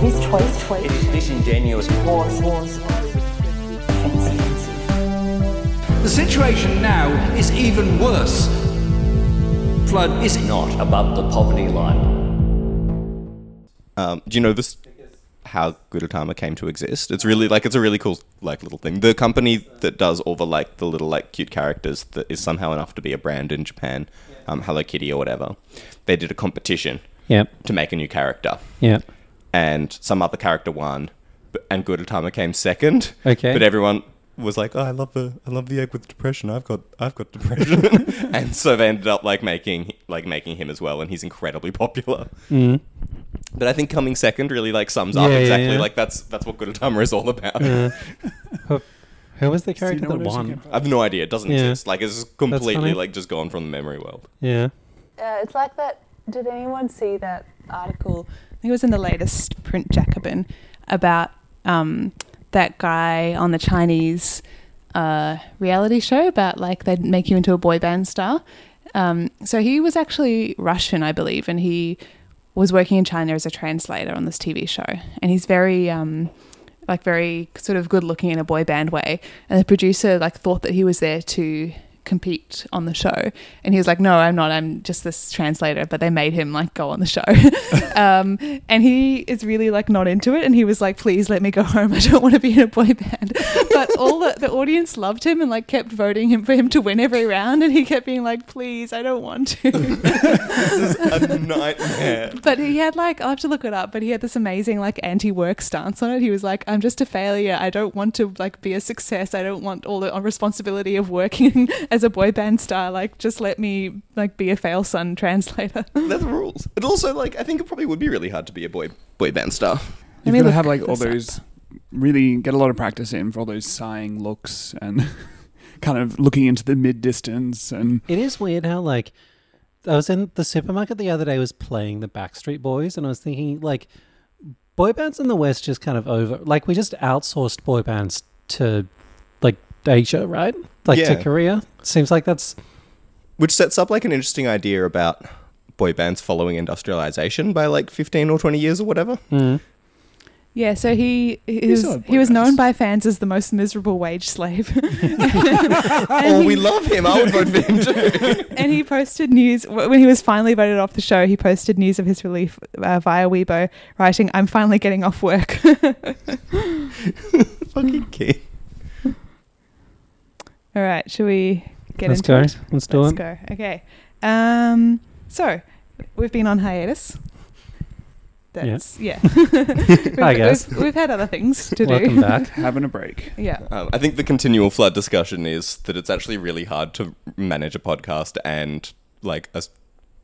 His choice, choice, It is disingenuous. was, was offensive. The situation now is even worse. Flood is Not above the poverty line. Um, do you know this? How Gudetama came to exist? It's really like it's a really cool like little thing. The company that does all the like the little like cute characters that is somehow enough to be a brand in Japan, um, Hello Kitty or whatever. They did a competition Yep. to make a new character, Yep. And some other character won, but, and Gudetama came second. Okay. but everyone was like, "Oh, I love the I love the egg with depression. I've got I've got depression," and so they ended up like making like making him as well, and he's incredibly popular. But I think coming second really like sums up Yeah, yeah, exactly yeah. like that's that's what Gudetama is all about. Who was the character know that won? I have no idea. It doesn't Yeah. exist. Like it's completely like just gone from the memory world. Yeah. Uh, it's like that. Did anyone see that article? Think it was in the latest print Jacobin about um, that guy on the Chinese uh, reality show about like they'd make you into a boy band star. Um, so he was actually Russian, I believe, and he was working in China as a translator on this TV show. And he's very um, like very sort of good looking in a boy band way. And the producer like thought that he was there to compete on the show. And he was like no i'm not. I'm just this translator. But they made him like go on the show. Um, and he is really like not into it. And he was like please let me go home. I don't want to be in a boy band. But all the, the audience loved him and like kept voting him for him to win every round. And he kept being like please i don't want to. This is a nightmare. but he had like I'll have to look it up, but he had this amazing like anti-work stance on it. He was like, "I'm just a failure. I don't want to like be a success. I don't want all the responsibility of working as a boy band star. Like, just let me like be a fail son translator." That's the rules. But also like I think it probably would be really hard to be a boy boy band star. You've got to have like all this up. those really get a lot of practice in for all those sighing looks and kind of looking into the mid distance and It is weird how like I was in the supermarket the other day was playing the Backstreet Boys and I was thinking like boy bands in the West just kind of over like we just outsourced boy bands to like Asia, right? Like Yeah. to Korea. Seems like that's Which sets up like an interesting idea about boy bands following industrialization by like 15 or 20 years or whatever. Yeah, so he he was, still have boy he was known by fans as the most miserable wage slave. oh, we love him. I would vote for him too. and he posted news when he was finally voted off the show. He posted news of his relief uh, via Weibo, writing, "I'm finally getting off work." Fucking kid. All right, should we get Let's into go. it? Let's do Let's it. go. Okay. Um, so we've been on hiatus. That's yeah. we've, Hi, guys. We've, we've had other things to welcome do. back. having a break. Yeah. Um, I think the continual flood discussion is that it's actually really hard to manage a podcast and like a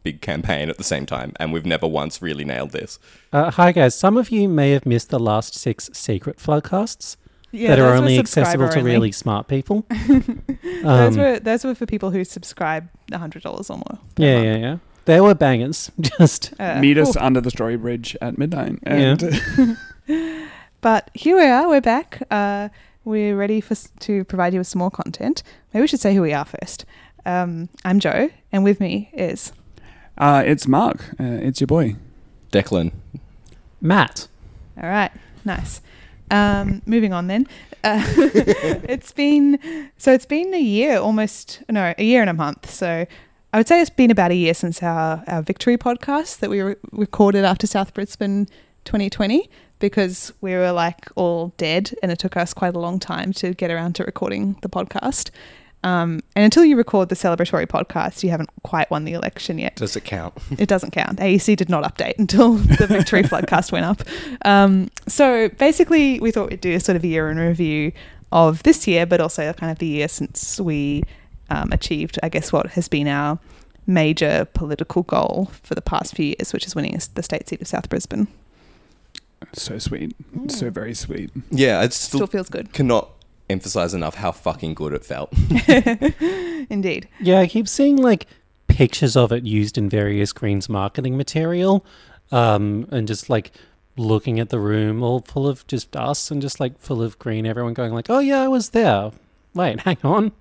big campaign at the same time, and we've never once really nailed this. Uh, hi guys, some of you may have missed the last six secret floodcasts Yeah. that are only accessible to only. really smart people. those Um, were those were for people who subscribe hundred dollars or more. yeah, month. yeah, yeah. They were bangers. Just Uh, Meet us ooh. under the Story Bridge at midnight. And But here we are. We're back. Uh, we're ready for to provide you with some more content. Maybe we should say who we are first. Um, I'm Joe, and with me is uh, it's Mark. Uh, it's your boy. Declan. Matt. All right, nice. Um, moving on then. Uh, it's been so it's been a year almost no a year and a month. So I would say it's been about a year since our, our victory podcast that we re- recorded after South Brisbane 2020 because we were like all dead and it took us quite a long time to get around to recording the podcast. Um, and until you record the celebratory podcast, you haven't quite won the election yet Does it count? it doesn't count. AEC did not update until the Victory Floodcast went up. Um, so basically, we thought we'd do a sort of a year in review of this year, but also kind of the year since we um, achieved, I guess, what has been our major political goal for the past few years, which is winning the state seat of South Brisbane. So sweet. So very sweet. Yeah, it still, Still feels good. cannot emphasize enough how fucking good it felt. Indeed. Yeah, I keep seeing like pictures of it used in various Greens marketing material, um, and just like looking at the room all full of just us and just like full of green. Everyone going like, "Oh yeah, I was there." Wait, hang on.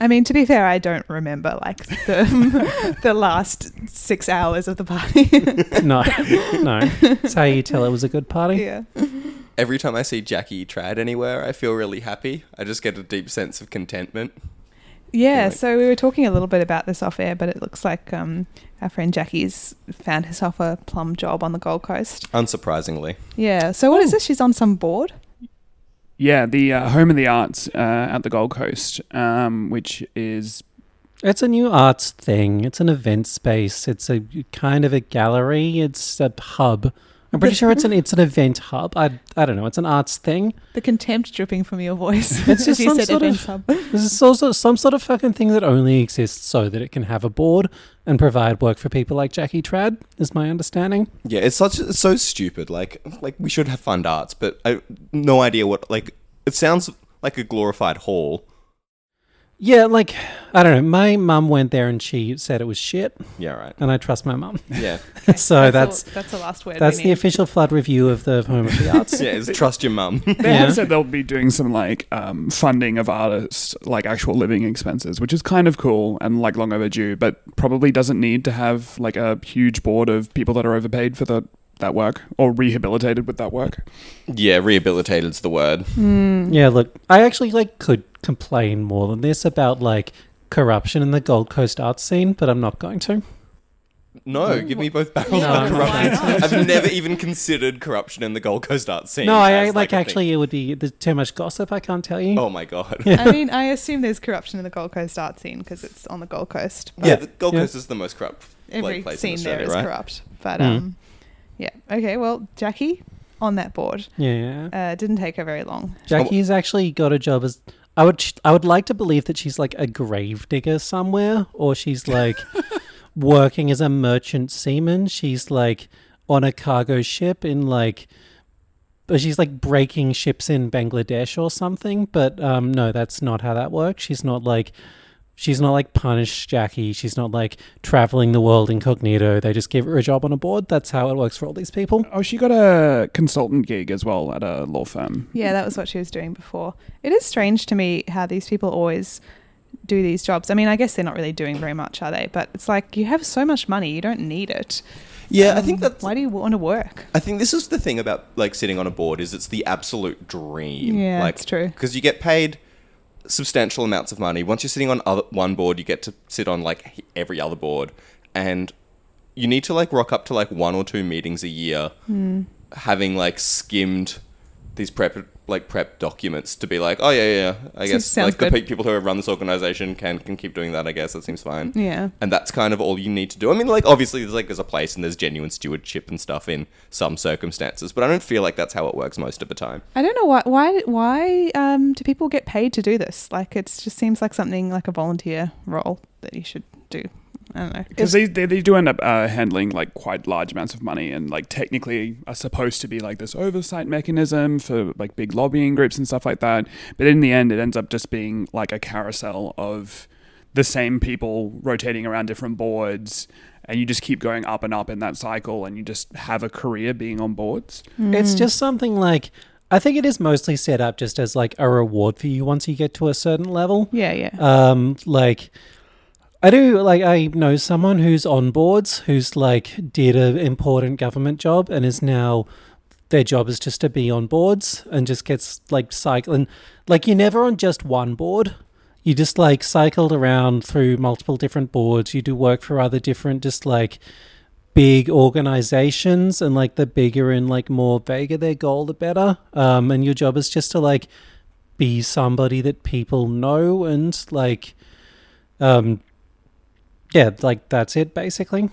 I mean, to be fair, I don't remember like the the last six hours of the party. No, no. That's how you tell it was a good party. yeah. Every time I see Jackie Trad anywhere, I feel really happy. I just get a deep sense of contentment. Yeah, Like- so we were talking a little bit about this off air, but it looks like um, our friend Jackie's found herself a plum job on the Gold Coast. Unsurprisingly. Yeah. So what is this? She's on some board. Yeah, the uh, Home of the Arts uh, at the Gold Coast, um, which is It's a new arts thing. It's an event space. It's a kind of a gallery. It's a hub. I'm pretty sure it's an it's an event hub. I I don't know. It's an arts thing. The contempt dripping from your voice. It's just as you some said sort event of- hub. This is also some sort of fucking thing that only exists so that it can have a board and provide work for people like Jackie Trad. Is my understanding. Yeah, it's such it's so stupid. Like like we should have fund arts, but I no idea what like it sounds like a glorified hall. Yeah, like I don't know. My mum went there and she said it was shit, Yeah, right. and I trust my mum. Yeah. so that's all- that's the last word. that's we the need. official flood review of the Home of the Arts. yeah, it's trust your mum. They Yeah. have said they'll be doing some like um, funding of artists, like actual living expenses, which is kind of cool and like long overdue, but probably doesn't need to have like a huge board of people that are overpaid for the, that work or rehabilitated with that work. yeah, rehabilitated's the word. Yeah, look, I actually like could complain more than this about like corruption in the Gold Coast art scene, but I'm not going to. No, give me both barrels No, of I'm not corruption. going I've never even considered corruption in the Gold Coast art scene. no, I, I as, like, a thing. actually it would be there's too much gossip. I can't tell you. Oh my god. I mean, I assume there's corruption in the Gold Coast art scene because it's on the Gold Coast. Yeah, the Gold Yeah. Coast is the most corrupt like, Every place scene in there Australia, is right? corrupt. But Mm. um, yeah. Okay. Well, Jackie on that board Yeah, uh, didn't take her very long. Jackie's actually got a job as I would I would like to believe that she's like a grave digger somewhere, or she's like working as a merchant seaman. She's like on a cargo ship in like. But she's like breaking ships in Bangladesh or something. But um, no, that's not how that works. She's not like she's not like punished Jackie. She's not like traveling the world incognito. They just give her a job on a board. That's how it works for all these people. Oh, she got a consultant gig as well at a law firm. Yeah, that was what she was doing before. It is strange to me how these people always do these jobs. I mean, I guess they're not really doing very much, are they? But it's like you have so much money, you don't need it. Yeah, I think Um, that's Why do you want to work? I think this is the thing about like sitting on a board is it's the absolute dream. Yeah, like, it's true. Because you get paid substantial amounts of money. Once you're sitting on other, one board, you get to sit on like every other board, and you need to like rock up to like one or two meetings a year, Hmm. having like skimmed these prep like prep documents to be like, oh yeah, yeah, yeah. I guess sounds like the good. pe- people who run this organization can can keep doing that. I guess that seems fine. Yeah. And that's kind of all you need to do. I mean, like obviously there's like there's a place and there's genuine stewardship and stuff in some circumstances, but I don't feel like that's how it works most of the time. I don't know why. Why? Why um, do people get paid to do this? Like, it just seems like something like a volunteer role that you should do. I don't know. Because they, they, they do end up uh, handling like quite large amounts of money and like technically are supposed to be like this oversight mechanism for like big lobbying groups and stuff like that. But in the end, it ends up just being like a carousel of the same people rotating around different boards. And you just keep going up and up in that cycle and you just have a career being on boards. It's just something like I think it is mostly set up just as like a reward for you once you get to a certain level. Yeah, yeah. Um, like I do like I know someone who's on boards who's like did an important government job and is now their job is just to be on boards and just gets like cycling like you're never on just one board. You just like cycled around through multiple different boards. You do work for other different just like big organizations and like the bigger and like more vaguer their goal the better. Um and your job is just to like be somebody that people know and like um yeah like that's it basically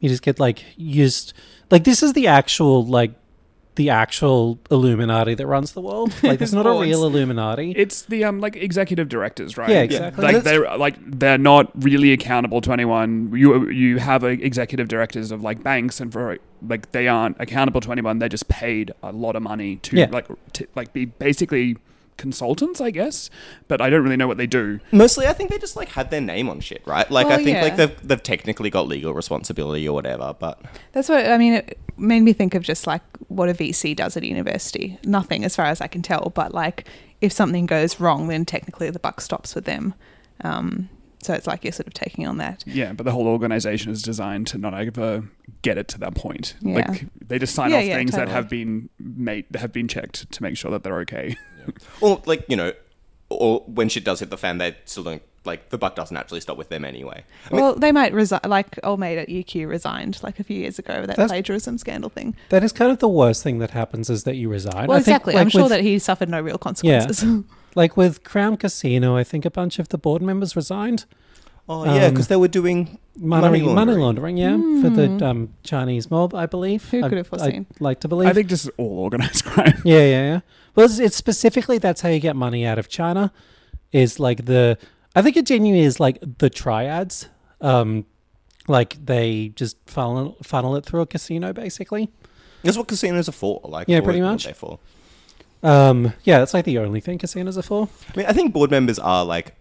you just get like used like this is the actual like the actual illuminati that runs the world like it's not a Boards. real illuminati It's the um like executive directors, right? Yeah, exactly. Like they're like they're not really accountable to anyone. You you have a executive directors of like banks and for like they aren't accountable to anyone. They're just paid a lot of money to Yeah. like to, like be basically consultants, I guess. But I don't really know what they do. Mostly, I think they just like had their name on shit, right? Like Well, I think yeah. like they've they've technically got legal responsibility or whatever, but That's what I mean. It made me think of just like what a VC does at university. Nothing, as far as I can tell. But like, if something goes wrong, then technically the buck stops with them. Um, so it's like you're sort of taking on that. Yeah, but the whole organization is designed to not ever get it to that point. Yeah. Like they just sign Yeah, off yeah, things that have been made have been checked to make sure that they're okay. Or like you know, or when shit does hit the fan, they still don't like the buck doesn't actually stop with them anyway. I mean, well, they might resign, like old mate at UQ resigned like a few years ago with that plagiarism scandal thing. That is kind of the worst thing that happens is that you resign. Well, I think, exactly. like, I'm sure with- that he suffered no real consequences. like with Crown Casino, I think a bunch of the board members resigned. oh yeah, um, because they were doing Money, money laundering, yeah, for the Hmm. um, Chinese mob, I believe. Who I- could have foreseen? I'd like to believe. I think this is all organized crime. Yeah, yeah, yeah. Well, it's, it's specifically that's how you get money out of China. Is like the I think it genuinely is like the triads. Um, like they just funnel funnel it through a casino, basically. That's what casinos are for. Like Yeah, for pretty what much. they're for. Um, yeah, that's like the only thing casinos are for. I mean, I think board members are like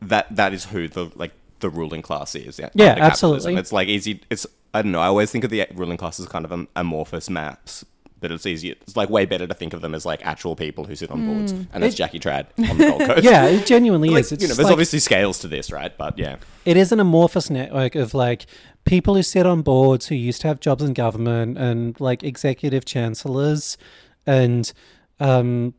that. That is who the like the ruling class is. Yeah, Yeah, under capitalism. absolutely. It's like easy. It's I don't know. I always think of the ruling class as kind of am- amorphous maps, but it's easy. It's like way better to think of them as like actual people who sit on boards, and that's Jackie Trad on the Gold Coast. Yeah, it genuinely Like, is. It's you know, there's like- obviously scales to this, right? But yeah, it is an amorphous network of like people who sit on boards who used to have jobs in government and like executive chancellors and um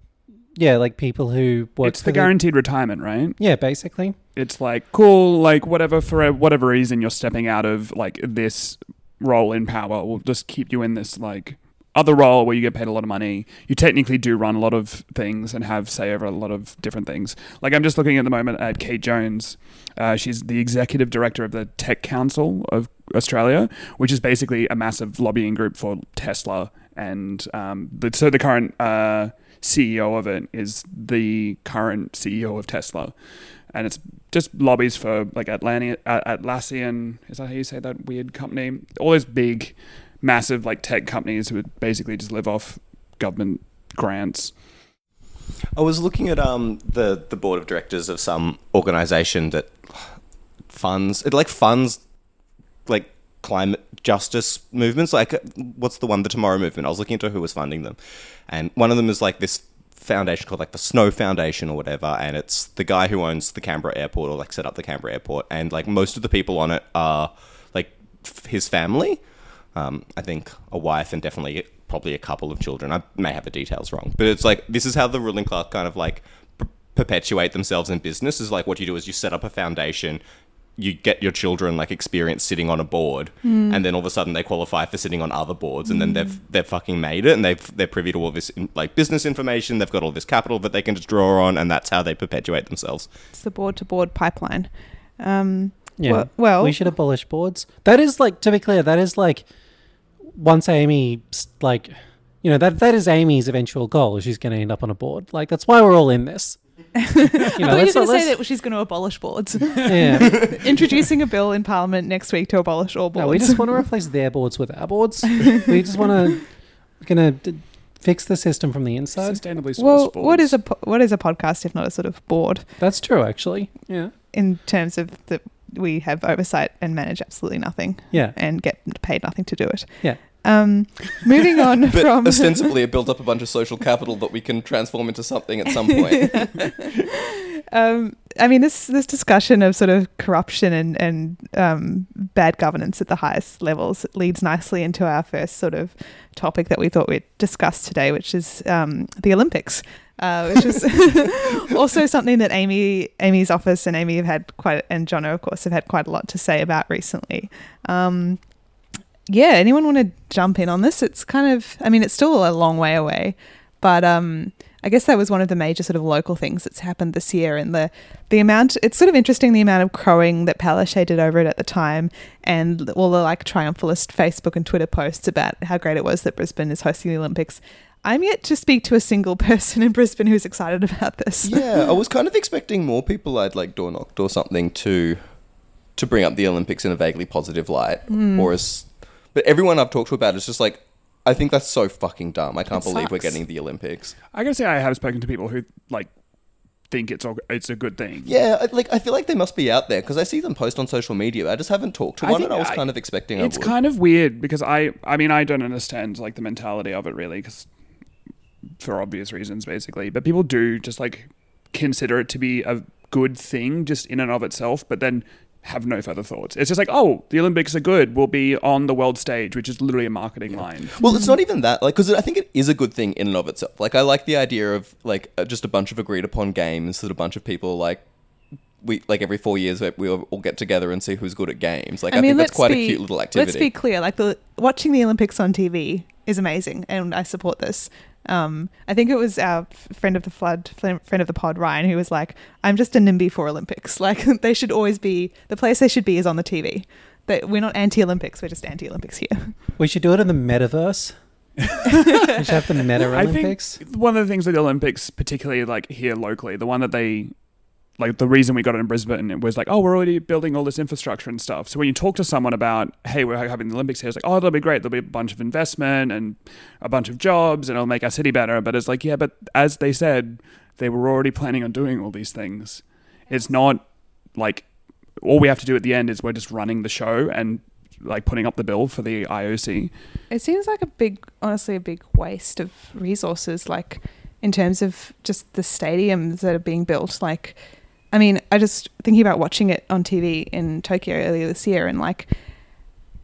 yeah like people who work it's for the guaranteed retirement, right? yeah basically It's like cool, like whatever for whatever reason you're stepping out of like this role in power, we'll just keep you in this like other role where you get paid a lot of money. You technically do run a lot of things and have say over a lot of different things. Like I'm just looking at the moment at Kate Jones. Uh, she's the executive director of the Tech Council of Australia, which is basically a massive lobbying group for Tesla. And um, the, so the current uh, CEO of it is the current CEO of Tesla and it's just lobbies for like Atlanti- uh, Atlassian. Is that how you say that weird company? All those big, massive like tech companies who would basically just live off government grants. I was looking at um the the board of directors of some organization that funds it like funds like climate justice movements. Like, uh, what's the one, the Tomorrow Movement? I was looking into who was funding them, and one of them is like this foundation called like the Snow Foundation or whatever, and it's the guy who owns the Canberra airport or like set up the Canberra airport, and like most of the people on it are like f- his family. Um, I think a wife and definitely probably a couple of children. I may have the details wrong, but it's like this is how the ruling class kind of like perpetuate themselves in business. Is like what you do is you set up a foundation, you get your children like experience sitting on a board, and then all of a sudden they qualify for sitting on other boards, and then they've they've fucking made it, and they've they're privy to all this like business information. They've got all this capital that they can just draw on, and that's how they perpetuate themselves. It's the board to board pipeline. Um, Yeah. Well, well we should abolish boards. That is like to be clear. That is like once Amy like you know that that is Amy's eventual goal. She's going to end up on a board. Like that's why we're all in this. You know, I thought you were going to say that she's going to abolish boards. yeah. Introducing a bill in Parliament next week to abolish all boards. No, we just want to replace their boards with our boards. we just want to going to d- fix the system from the inside. Sustainably sourced well, what boards. is a po- what is a podcast if not a sort of board That's true, actually. Yeah. in terms of that we have oversight and manage absolutely nothing Yeah. and get paid nothing to do it. Yeah. Um, moving on from ostensibly, it built up a bunch of social capital that we can transform into something at some point. um, I mean, this this discussion of sort of corruption and and um, bad governance at the highest levels leads nicely into our first sort of topic that we thought we'd discuss today, which is um, the Olympics. Uh, which is also something that Amy, Amy's office, and Amy have had quite, and Jono, of course, have had quite a lot to say about recently. Um, yeah, anyone want to jump in on this? It's kind of, I mean, it's still a long way away, but um, I guess that was one of the major sort of local things that's happened this year, and the the amount. It's sort of interesting the amount of crowing that Palaszczuk did over it at the time, and all the like triumphalist Facebook and Twitter posts about how great it was that Brisbane is hosting the Olympics. I'm yet to speak to a single person in Brisbane who's excited about this. yeah, I was kind of expecting more people I'd like door knocked or something to to bring up the Olympics in a vaguely positive light, Hmm. or as. But everyone I've talked to about it is just like, I think that's so fucking dumb. I can't It believe we're sucks. getting the Olympics. I gotta say, I have spoken to people who like think it's all, it's a good thing. Yeah, I, like I feel like they must be out there because I see them post on social media. I just haven't talked to I one, think and I was I- kind of expecting It's I would. kind of weird because I, I mean, I don't understand like the mentality of it really, because for obvious reasons, basically. But people do just like consider it to be a good thing just in and of itself, but then have no further thoughts. It's just like, oh, the Olympics are good. We'll be on the world stage, which is literally a marketing line. Well, it's not even that, like, because I think it is a good thing in and of itself. Like, I like the idea of like uh, just a bunch of agreed upon games that a bunch of people like. We like every four years we we all get together and see who's good at games. Like I, think that's quite a cute little activity. Let's be clear. Like the watching the Olympics on TV is amazing, and I support this. Um, I think it was our friend of the flood, friend of the pod, Ryan, who was like, "I'm just a NIMBY for Olympics. Like they should always be the place they should be is on the TV. That we're not anti-Olympics. We're just anti-Olympics here. We should do it in the metaverse. we should have the meta Olympics. one of the things with the Olympics, particularly like here locally, the one that they like the reason we got it in Brisbane it was like, oh, we're already building all this infrastructure and stuff. So when you talk to someone about, hey, we're having the Olympics here, it's like, oh, that'll be great. There'll be a bunch of investment and a bunch of jobs, and it'll make our city better. But it's like, yeah, but as they said, they were already planning on doing all these things. It's not like all we have to do at the end is we're just running the show and like putting up the bill for the IOC. It seems like a big, honestly, a big waste of resources. Like in terms of just the stadiums that are being built. Like, I mean, I just thinking about watching it on TV in Tokyo earlier this year, and like,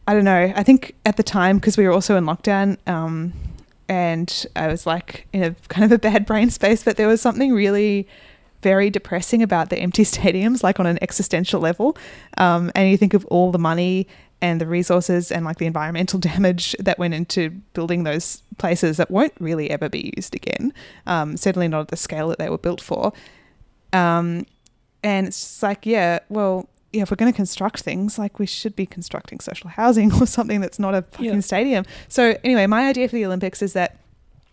I don't know. I think at the time because we were also in lockdown, um, and I was like in a kind of a bad brain space, but there was something really very depressing about the empty stadiums, like on an existential level. Um, and you think of all the money and the resources and like the environmental damage that went into building those places that won't really ever be used again. Um, certainly not at the scale that they were built for. Um, and it's just like, yeah, well, yeah, if we're going to construct things, like we should be constructing social housing or something that's not a fucking Yeah. stadium. So anyway, my idea for the Olympics is that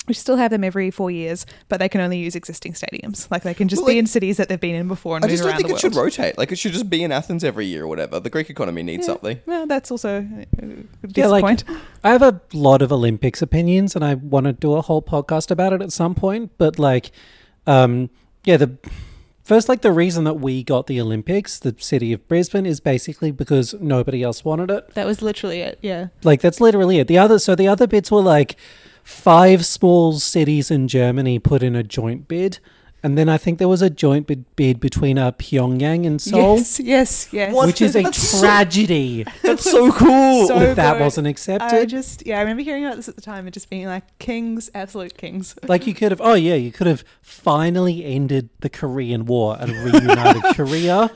we still have them every four years, but they can only use existing stadiums. Like they can just Well, be in cities that they've been in before and I move just don't around think the it should rotate. Like it should just be in Athens every year or whatever. The Greek economy needs Yeah. something. Well, that's also a Yeah, like- I have a lot of Olympics opinions, and I want to do a whole podcast about it at some point. But like, um, yeah, the first, like, the reason that we got the Olympics, the city of Brisbane, is basically because nobody else wanted it. that was literally it. Yeah. Like, that's literally it. The other, so the other bits were like five small cities in Germany put in a joint bid. And then I think there was a joint bid, bid between uh, Pyongyang and Seoul, Yes. Yes. Yes. which is a That's so- tragedy That's so cool. So that that good. wasn't accepted. I accepted. just yeah, I remember hearing about this at the time and just being like, kings, absolute kings. Like you could have, oh yeah, you could have finally ended the Korean War and reunited Korea,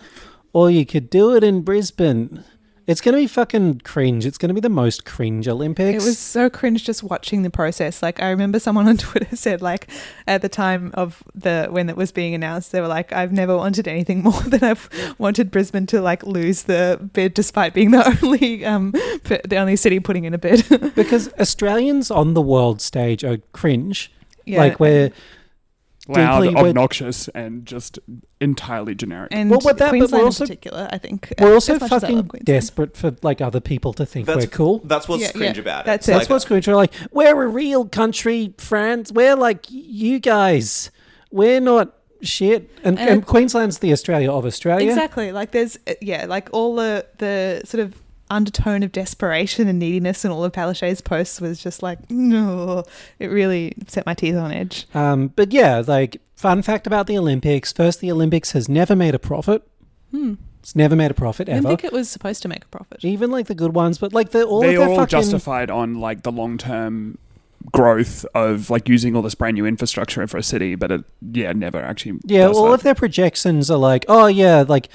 or you could do it in Brisbane. It's gonna be fucking cringe. It's gonna be the most cringe Olympics. It was so cringe just watching the process. Like I remember someone on Twitter said like at the time of the when it was being announced, they were like, I've never wanted anything more than I've wanted Brisbane to like lose the bid despite being the only um the only city putting in a bid. because Australians on the world stage are cringe. yeah. Like we're Loud, Deeply with- obnoxious, and just entirely generic. and Well, with that, but we're also- in particular, I think. we're uh, also as much as I fucking desperate for like other people to think we're cool. That's what's Yeah, cringe yeah, about it. that's it. That's like- what's cringe. We're like we're a real country, France. We're like you guys. We're not shit. And, And and Queensland's the Australia of Australia. Exactly. Like there's uh, yeah, like all the the sort of undertone of desperation and neediness in all of Palaszczuk's posts was just like no, it really set my teeth on edge. Um, but yeah, like fun fact about the Olympics. First, the Olympics has never made a profit. Hmm. It's never made a profit ever. I think it was supposed to make a profit. Even like the good ones, but like the all they of all fucking justified on like the long term growth of like using all this brand new infrastructure for a city, but it yeah never actually. yeah, does all that. of their projections are like, oh yeah, like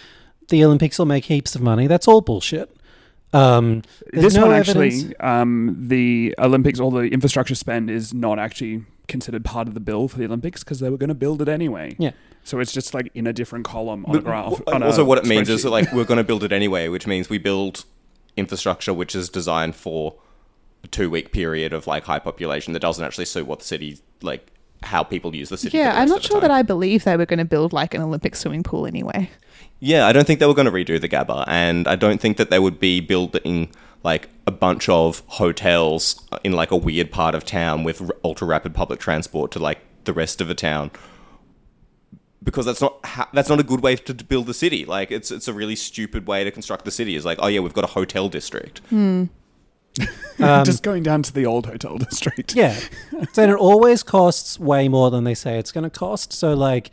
the Olympics will make heaps of money. That's all bullshit. Um, this no one actually, um, the Olympics, all the infrastructure spend is not actually considered part of the bill for the Olympics because they were going to build it anyway. Yeah. So it's just like in a different column on a graph. and on a also, what it means is that like we're going to build it anyway, which means we build infrastructure which is designed for a two-week period of like high population that doesn't actually suit what the city like how people use the city. Yeah, the I'm not sure that I believe they were going to build like an Olympic swimming pool anyway. Yeah, I don't think they were going to redo the Gabba, and I don't think that they would be building like a bunch of hotels in like a weird part of town with ultra rapid public transport to like the rest of the town. Because that's not ha- that's not a good way to, build the city. Like it's it's a really stupid way to construct the city. Is like, oh yeah, we've got a hotel district. Hmm. Um, Just going down to the old hotel district. Yeah. so and it always costs way more than they say it's going to cost. So like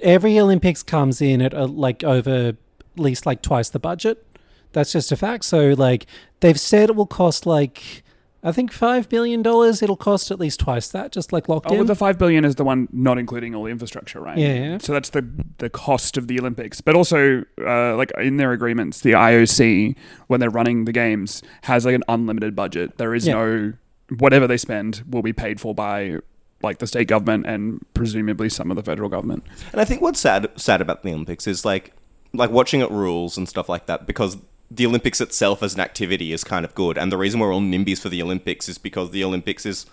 every Olympics comes in at uh, like over at least like twice the budget. That's just a fact. So like they've said it will cost like I think five billion dollars. It'll cost at least twice that, just like locked Oh, in. but the five billion is the one not including all the infrastructure, right? Yeah, yeah. So that's the the cost of the Olympics, but also uh, like in their agreements, the IOC when they're running the games has like an unlimited budget. There is Yeah. no whatever they spend will be paid for by like the state government and presumably some of the federal government. And I think what's sad sad about the Olympics is like like watching it rules and stuff like that because the Olympics itself as an activity is kind of good, and the reason we're all NIMBYs for the Olympics is because the Olympics is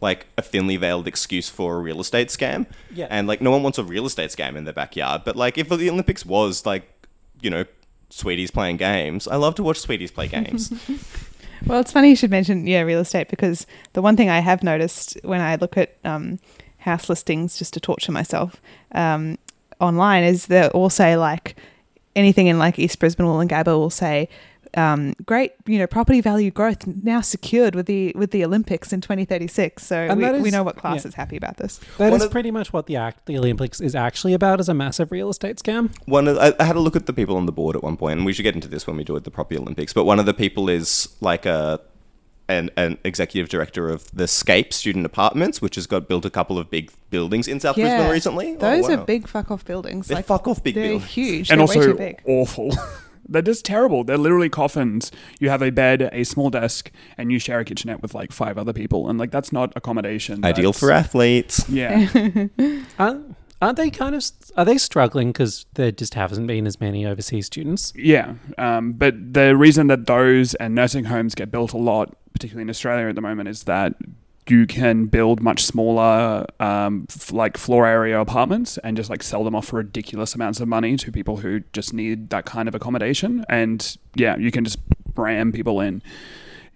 like a thinly veiled excuse for a real estate scam. Yeah. And like no one wants a real estate scam in their backyard, but like if the Olympics was like, you know, sweeties playing games, I love to watch sweeties play games. Well, it's funny you should mention yeah real estate because the one thing I have noticed when I look at um, house listings just to torture myself um, online is they all say like anything in like East Brisbane Woolloongabba will say um, great you know property value growth now secured with the with the Olympics in 2036. So And we, that we know what class yeah. is happy about this. That One is of- pretty much what the act the Olympics is actually about, is a massive real estate scam. one of, I, I had a look at the people on the board at one point, and we should get into this when we do it the property Olympics. But one of the people is like a an, an executive director of the Scape Student Apartments, which has got built a couple of big buildings in South Brisbane recently. Oh, Those wow. are big fuck off buildings. They're fuck off big they're buildings. huge. and they're way also too big. awful. They're just terrible. They're literally coffins. You have a bed, a small desk, and you share a kitchenette with like five other people, and like that's not accommodation. Ideal for athletes. Yeah, Aren't, aren't they kind of are they struggling because there just haven't been as many overseas students? yeah. Um, but the reason that those and nursing homes get built a lot, particularly in Australia at the moment, is that you can build much smaller, um, f- like floor area apartments and just like sell them off for ridiculous amounts of money to people who just need that kind of accommodation. And yeah, you can just ram people in.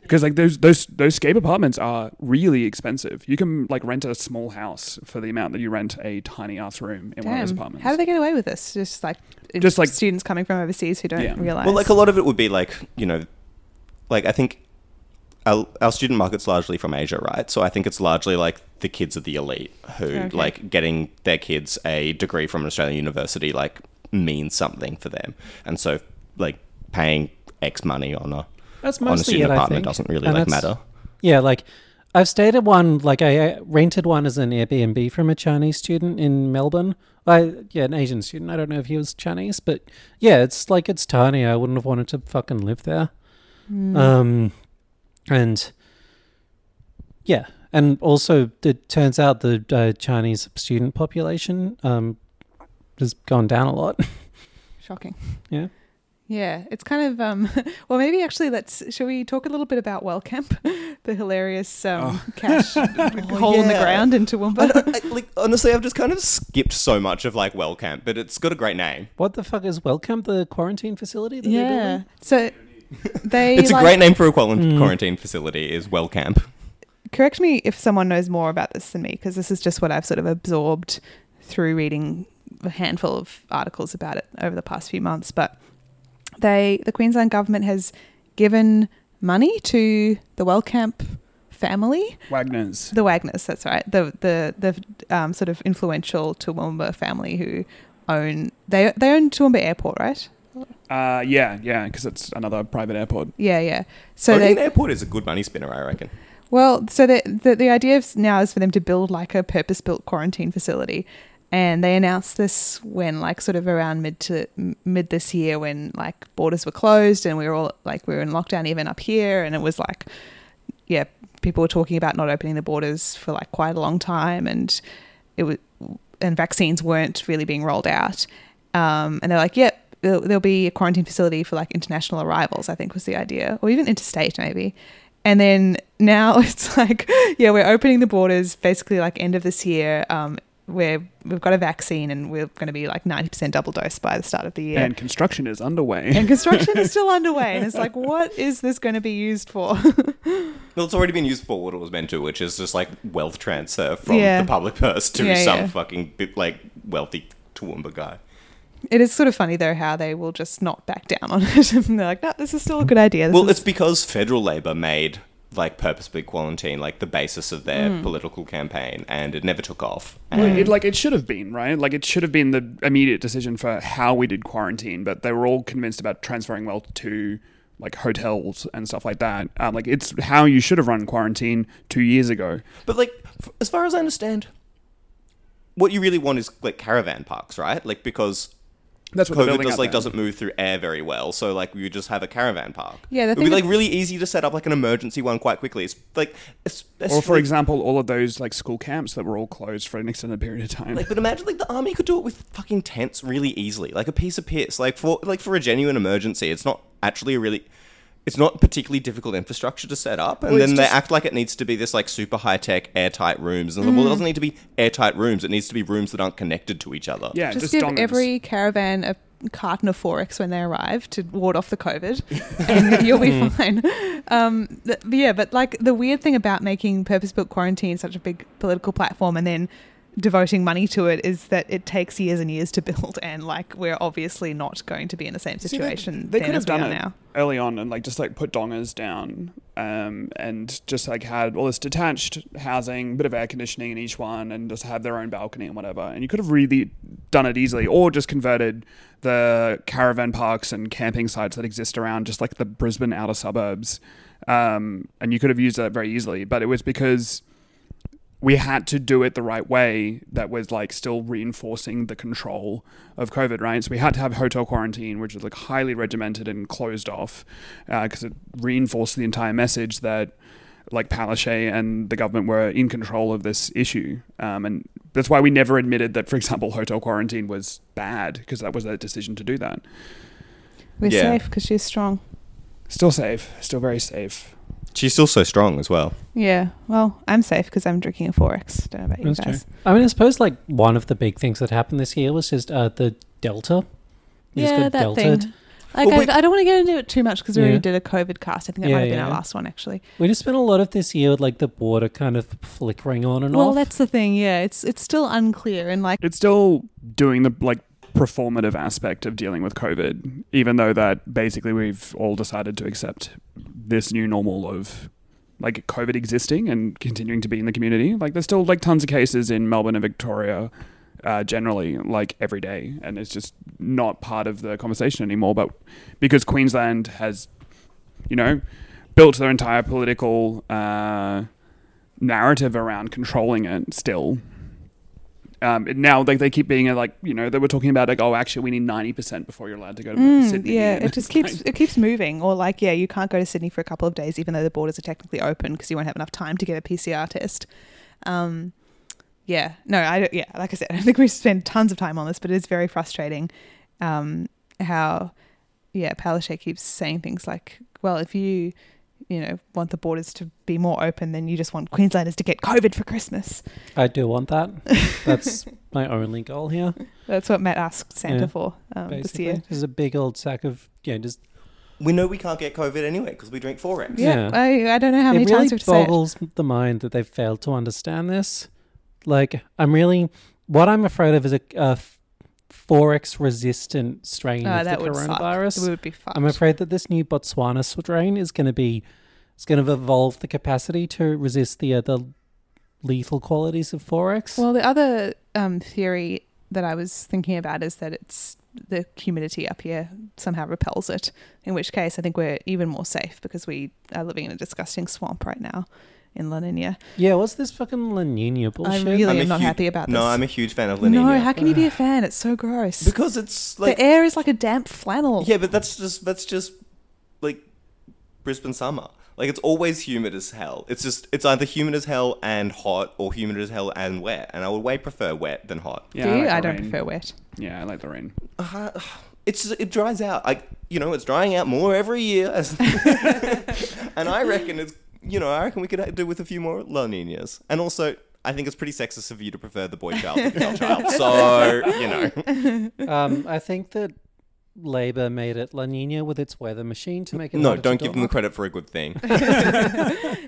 Because like those those those scape apartments are really expensive. You can like rent a small house for the amount that you rent a tiny ass room in one of those apartments. How do they get away with this? Just like Just like- students coming from overseas who don't Yeah. realize. Well, like a lot of it would be like you know, like I think our, our student market's largely from Asia, right? So I think it's largely like the kids of the elite who Okay. like getting their kids a degree from an Australian university like means something for them, and so like paying X money on a That's on a mostly student it, I apartment think. doesn't really And like matter. Yeah, like I've stayed at one, like I uh, rented one as an Airbnb from a Chinese student in Melbourne. I yeah, an Asian student. I don't know if he was Chinese, but yeah, it's like it's tiny. I wouldn't have wanted to fucking live there. Um, and yeah, and also it turns out the uh, Chinese student population um has gone down a lot. Shocking. yeah. Yeah, it's kind of um. Well, maybe actually, let's. Shall we talk a little bit about Wellcamp, the hilarious um, cash hole in the yeah. ground in I Toowoomba? don't- I- like honestly, I've just kind of skipped so much of like Wellcamp, but it's got a great name. What the fuck is Wellcamp? the quarantine facility? That yeah. So they. It's a great name for a quaran- quarantine facility. Is Wellcamp. Correct me if someone knows more about this than me, because this is just what I've sort of absorbed through reading a handful of articles about it over the past few months. But they, the Queensland government has given money to the Wellcamp family, Wagner's. the Wagners. That's right. The the the um, sort of influential Toowoomba family who own they they own Toowoomba Airport, right? Uh, yeah, yeah, because it's another private airport. Yeah, yeah. So Owning they an airport is a good money spinner, I reckon. Well, so the, the the idea of now is for them to build like a purpose built quarantine facility, and they announced this when like sort of around mid to mid this year when like borders were closed and we were all like we were in lockdown even up here, and it was like yeah people were talking about not opening the borders for like quite a long time, and it was and vaccines weren't really being rolled out, um, and they're like yep. There'll, there'll be a quarantine facility for like international arrivals, I think was the idea, or even interstate maybe. And then now it's like, yeah, we're opening the borders basically like end of this year. Um, where we've got a vaccine and we're going to be like 90% double dose by the start of the year. And construction is underway. And construction is still underway. And it's like, what is this going to be used for? Well, it's already been used for what it was meant to, which is just like wealth transfer from Yeah. the public purse to Yeah, some yeah. fucking bit, like wealthy Toowoomba guy. It is sort of funny though how they will just not back down on it. and they're like, no, this is still a good idea. This Well, is- it's because federal Labor made like purposefully quarantine like the basis of their Hmm. political campaign, and it never took off. Well, And it, like it should have been right. Like it should have been the immediate decision for how we did quarantine, but they were all convinced about transferring wealth to like hotels and stuff like that. Um, like it's how you should have run quarantine two years ago. But like, f- as far as I understand, what you really want is like caravan parks, right? Like because That's what they're COVID building does out like there. doesn't move through air very well, so like you just have a caravan park. Yeah, the it would be like really easy to set up like an emergency one quite quickly. It's like, it's, Or for example, all of those like school camps that were all closed for an extended period of time. Like, but imagine like the army could do it with fucking tents really easily, like a piece of piss. Like for like for a genuine emergency, it's not actually a really, it's not particularly difficult infrastructure to set up. And Well, it's then they act like it needs to be this like super high tech airtight rooms. And Mm. well, it doesn't need to be airtight rooms. It needs to be rooms that aren't connected to each other. yeah, just, just, give dongas. every caravan a carton of Forex when they arrive to ward off the COVID, and you'll be fine. Um, th- yeah, but like the weird thing about making purpose-built quarantine such a big political platform and then devoting money to it is that it takes years and years to build, and like we're obviously not going to be in the same See, situation. They, could have done it now. early on and like just like put dongas down um, and just like had all this detached housing, bit of air conditioning in each one, and just have their own balcony and whatever. And you could have really done it easily, or just converted the caravan parks and camping sites that exist around just like the Brisbane outer suburbs. Um, and you could have used that very easily, but it was because we had to do it the right way that was like still reinforcing the control of COVID, right? So we had to have hotel quarantine, which is like highly regimented and closed off because it reinforced the entire message that like Palaszczuk and the government were in control of this issue. Um, and that's why we never admitted that, for example, hotel quarantine was bad because that was their decision to do that. We're Yeah. safe because she's strong. Still safe, still very safe. She's still so strong as well. Yeah, well, I'm safe because I'm drinking a Forex. Don't know about you That's guys. true. I mean, I suppose like one of the big things that happened this year was just uh, the Delta. We just Yeah, got that Delta'd. thing. Like, Well, we- I, I don't want to get into it too much because we Yeah. already did a COVID cast. I think that Yeah, might have been our yeah. last one, actually. We just spent a lot of this year with like the border kind of flickering on and off. Well, off. that's the thing. Yeah, it's it's still unclear and like It's still doing the like performative aspect of dealing with COVID, even though that basically we've all decided to accept this new normal of like COVID existing and continuing to be in the community. Like there's still like tons of cases in Melbourne and Victoria. Uh, generally, like every day, and it's just not part of the conversation anymore. But because Queensland has, you know, built their entire political uh, narrative around controlling it, still, um, and now like they keep being like you know they were talking about like oh actually we need ninety percent before you're allowed to go to Mm, Sydney. yeah, it just keeps it keeps moving. Or like, yeah, you can't go to Sydney for a couple of days, even though the borders are technically open because you won't have enough time to get a PCR test. Um, yeah, no, I don't, yeah, like I said, I think we spend tons of time on this, but it is very frustrating. Um, how yeah, Palaszczuk keeps saying things like, well, if you you know want the borders to be more open, than you just want Queenslanders to get COVID for Christmas. I do want that. That's my only goal here. That's what Matt asked Santa Yeah, for um, this Basically, year. there's a big old sack of yeah. Just We know we can't get COVID anyway because we drink Forex. Yeah, Yeah. I, I don't know how it many really times we've said. it. boggles the mind that they've failed to understand this. Like, I'm really what I'm afraid of is a, a f- forex resistant strain Oh, of the would coronavirus. We would be fucked. I'm afraid that this new Botswana strain is going to be it's going to evolve the capacity to resist the other lethal qualities of forex. Well, the other um, theory that I was thinking about is that it's the humidity up here somehow repels it. In which case, I think we're even more safe because we are living in a disgusting swamp right now in La Nina. yeah, what's this fucking La Nina bullshit? I really I'm am not hu- happy about this. No, I'm a huge fan of La no, how can you be a fan? It's so gross. because it's like the air is like a damp flannel. Yeah, but that's just that's just like Brisbane summer. Like it's always humid as hell. It's just it's either humid as hell and hot or humid as hell and wet. And I would way prefer wet than hot. yeah, Do you? like I don't rain. prefer wet. Yeah, I like the rain. Uh, it's it dries out. Like you know it's drying out more every year. As and I reckon it's you know I reckon we could do with a few more La Ninas. And also I think it's pretty sexist of you to prefer the boy child to the girl child. So you know. um, I think that Labor made it La Nina with its weather machine to make it. No, don't give them the credit for a good thing.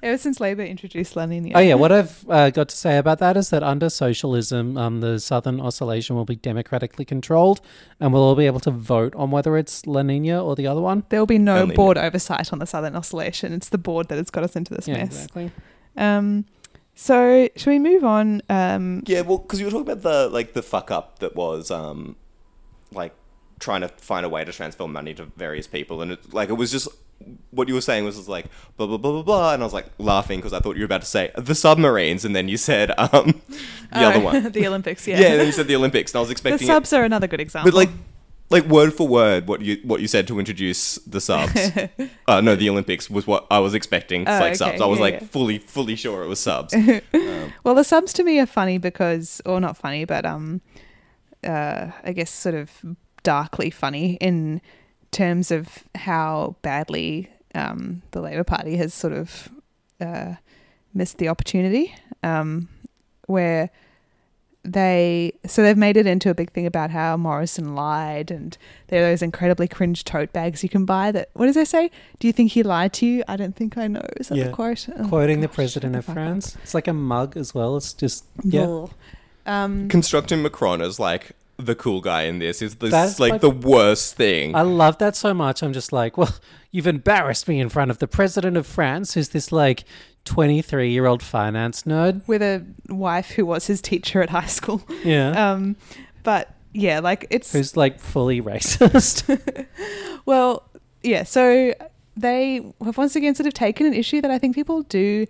Ever since Labor introduced La Nina. Oh yeah, what I've uh, got to say about that is that under socialism, um, the Southern Oscillation will be democratically controlled, and we'll all be able to vote on whether it's La Nina or the other one. There will be no Only- board oversight on the Southern Oscillation. It's the board that has got us into this Yeah, mess. exactly. Um, so should we move on? Um, Yeah, well, because you were talking about the like the fuck up that was um, like trying to find a way to transfer money to various people, and it, like it was just what you were saying was just like blah blah blah blah blah, and I was like laughing because I thought you were about to say the submarines, and then you said um, the other oh, one. the Olympics. Yeah. yeah. and then you said the Olympics, and I was expecting the subs are another good example. but like. Like word for word, what you what you said to introduce the subs. uh, no, the Olympics was what I was expecting. Oh, like okay, subs, I was yeah, like yeah. fully fully sure it was subs. Well, the subs to me are funny because, or not funny, but um, uh, I guess sort of darkly funny in terms of how badly um, the Labor Party has sort of uh, missed the opportunity. Um, where they so they've made it into a big thing about how Morrison lied and there are those incredibly cringe tote bags you can buy that what does they say? Do you think he lied to you? I don't think I know. Is that Yeah. the quote? Oh, Quoting the president of the fuck up. France. It's like a mug as well. It's just yeah. Um, constructing Macron as like the cool guy in this is this That's like like- the worst thing. I love that so much. I'm just like, well, you've embarrassed me in front of the president of France, who's this like 23 year old finance nerd. with a wife who was his teacher at high school. Yeah. Um, but yeah, like it's who's like fully racist. well, yeah. So they have once again sort of taken an issue that I think people do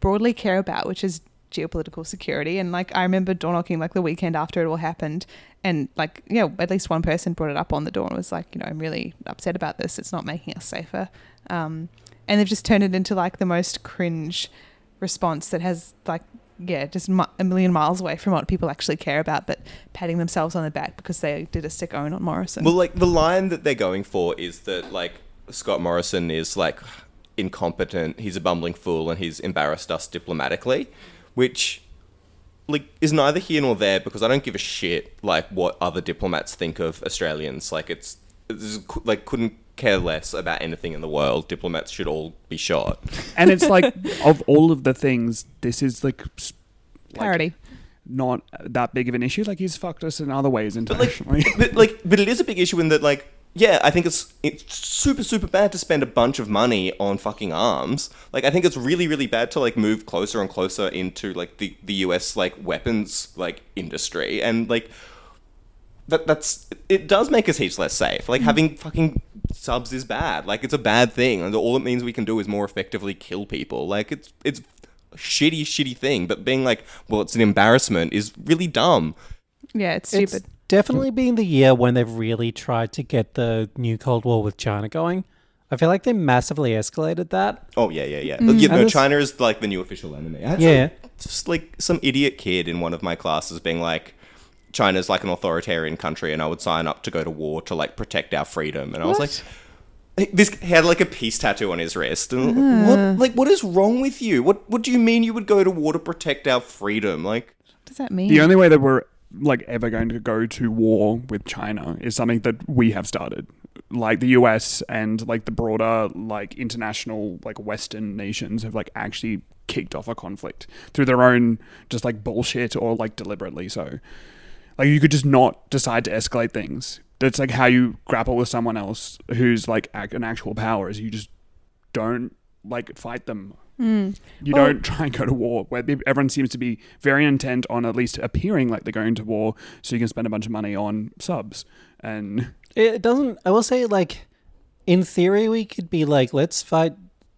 broadly care about, which is geopolitical security. And like I remember door knocking like the weekend after it all happened, and like yeah, at least one person brought it up on the door and was like, you know, I'm really upset about this. It's not making us safer. Um, and they've just turned it into like the most cringe response that has like yeah just a million miles away from what people actually care about but patting themselves on the back because they did a stick own on morrison well, like the line that they're going for is that like Scott Morrison is like incompetent, he's a bumbling fool, and he's embarrassed us diplomatically, which like is neither here nor there because I don't give a shit like what other diplomats think of Australians. Like it's, it's like couldn't care less about anything in the world. Diplomats should all be shot. and it's like of all of the things, this is like, s- like parody not that big of an issue. Like he's fucked us in other ways But like, internationally. but like, but it is a big issue in that, like, yeah, I think it's it's super super bad to spend a bunch of money on fucking arms. Like, I think it's really really bad to like move closer and closer into like the the U.S. like weapons like industry and like. That, that's it does make us heaps less safe. Like hmm. having fucking subs is bad. Like it's a bad thing, and all it means we can do is more effectively kill people. Like it's it's a shitty shitty thing. But being like, well, it's an embarrassment is really dumb. yeah it's it's stupid definitely been the year when they've really tried to get the new Cold War with China going. I feel like they massively escalated that. Oh yeah, yeah, yeah. Mm, you know, China is like the new official enemy. I Yeah. some- just like some idiot kid in one of my classes being like, China's like an authoritarian country, and I would sign up to go to war to like protect our freedom. And I was like, this he had like a peace tattoo on his wrist. And what, like, what is wrong with you? What, what do you mean you would go to war to protect our freedom? Like, what does that mean the only way that we're like ever going to go to war with China is something that we have started. Like the US and like the broader like international like Western nations have like actually kicked off a conflict through their own just like bullshit or like deliberately so. Like you could just not decide to escalate things. That's like how you grapple with someone else who's like an actual power is you just don't like fight them. Mm. You Well- don't try and go to war. Where everyone seems to be very intent on at least appearing like they're going to war, so you can spend a bunch of money on subs. And It doesn't. I will say, like, in theory, we could be like, let's fight.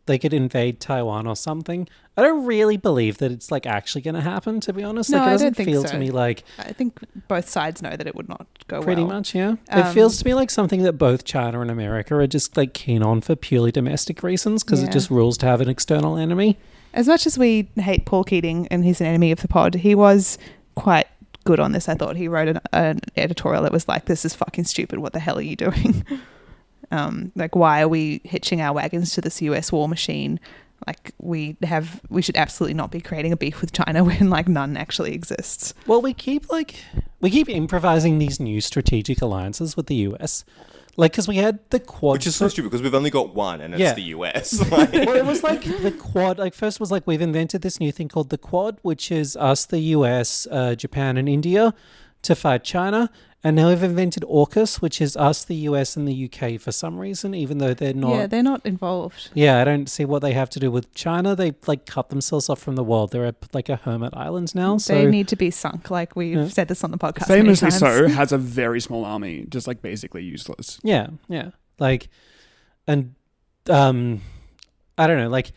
They could invade Taiwan or something. I don't really believe that it's like actually going to happen. To be honest, No, like, it doesn't feel so. to me like i think both sides know that it would not go pretty well much. Yeah, Um, it feels to me like something that both China and America are just like keen on for purely domestic reasons because Yeah. it just rules to have an external enemy. as much as we hate paul keating and he's an enemy of the pod he was quite good on this i thought he wrote an, an editorial that was like this is fucking stupid what the hell are you doing um, like why are we hitching our wagons to this us war machine like we have we should absolutely not be creating a beef with china when like none actually exists Well, we keep like we keep improvising these new strategic alliances with the US. Like, because we had the quad, Which is so stupid because we've only got one and it's Yeah. the US. Like- well, it was like the quad. Like first was like we've invented this new thing called the quad, which is us, the US, uh, Japan, and India to fight China. And now we've invented AUKUS, which is us, the US, and the UK for some reason, even though they're not. yeah, they're not involved. Yeah, I don't see what they have to do with China. They like cut themselves off from the world. They're a, like a hermit island now. So they need to be sunk. Like we've Yeah. said this on the podcast. many Famously times. so, has a very small army, just like basically useless. Yeah, yeah. Like, and um, I don't know. Like,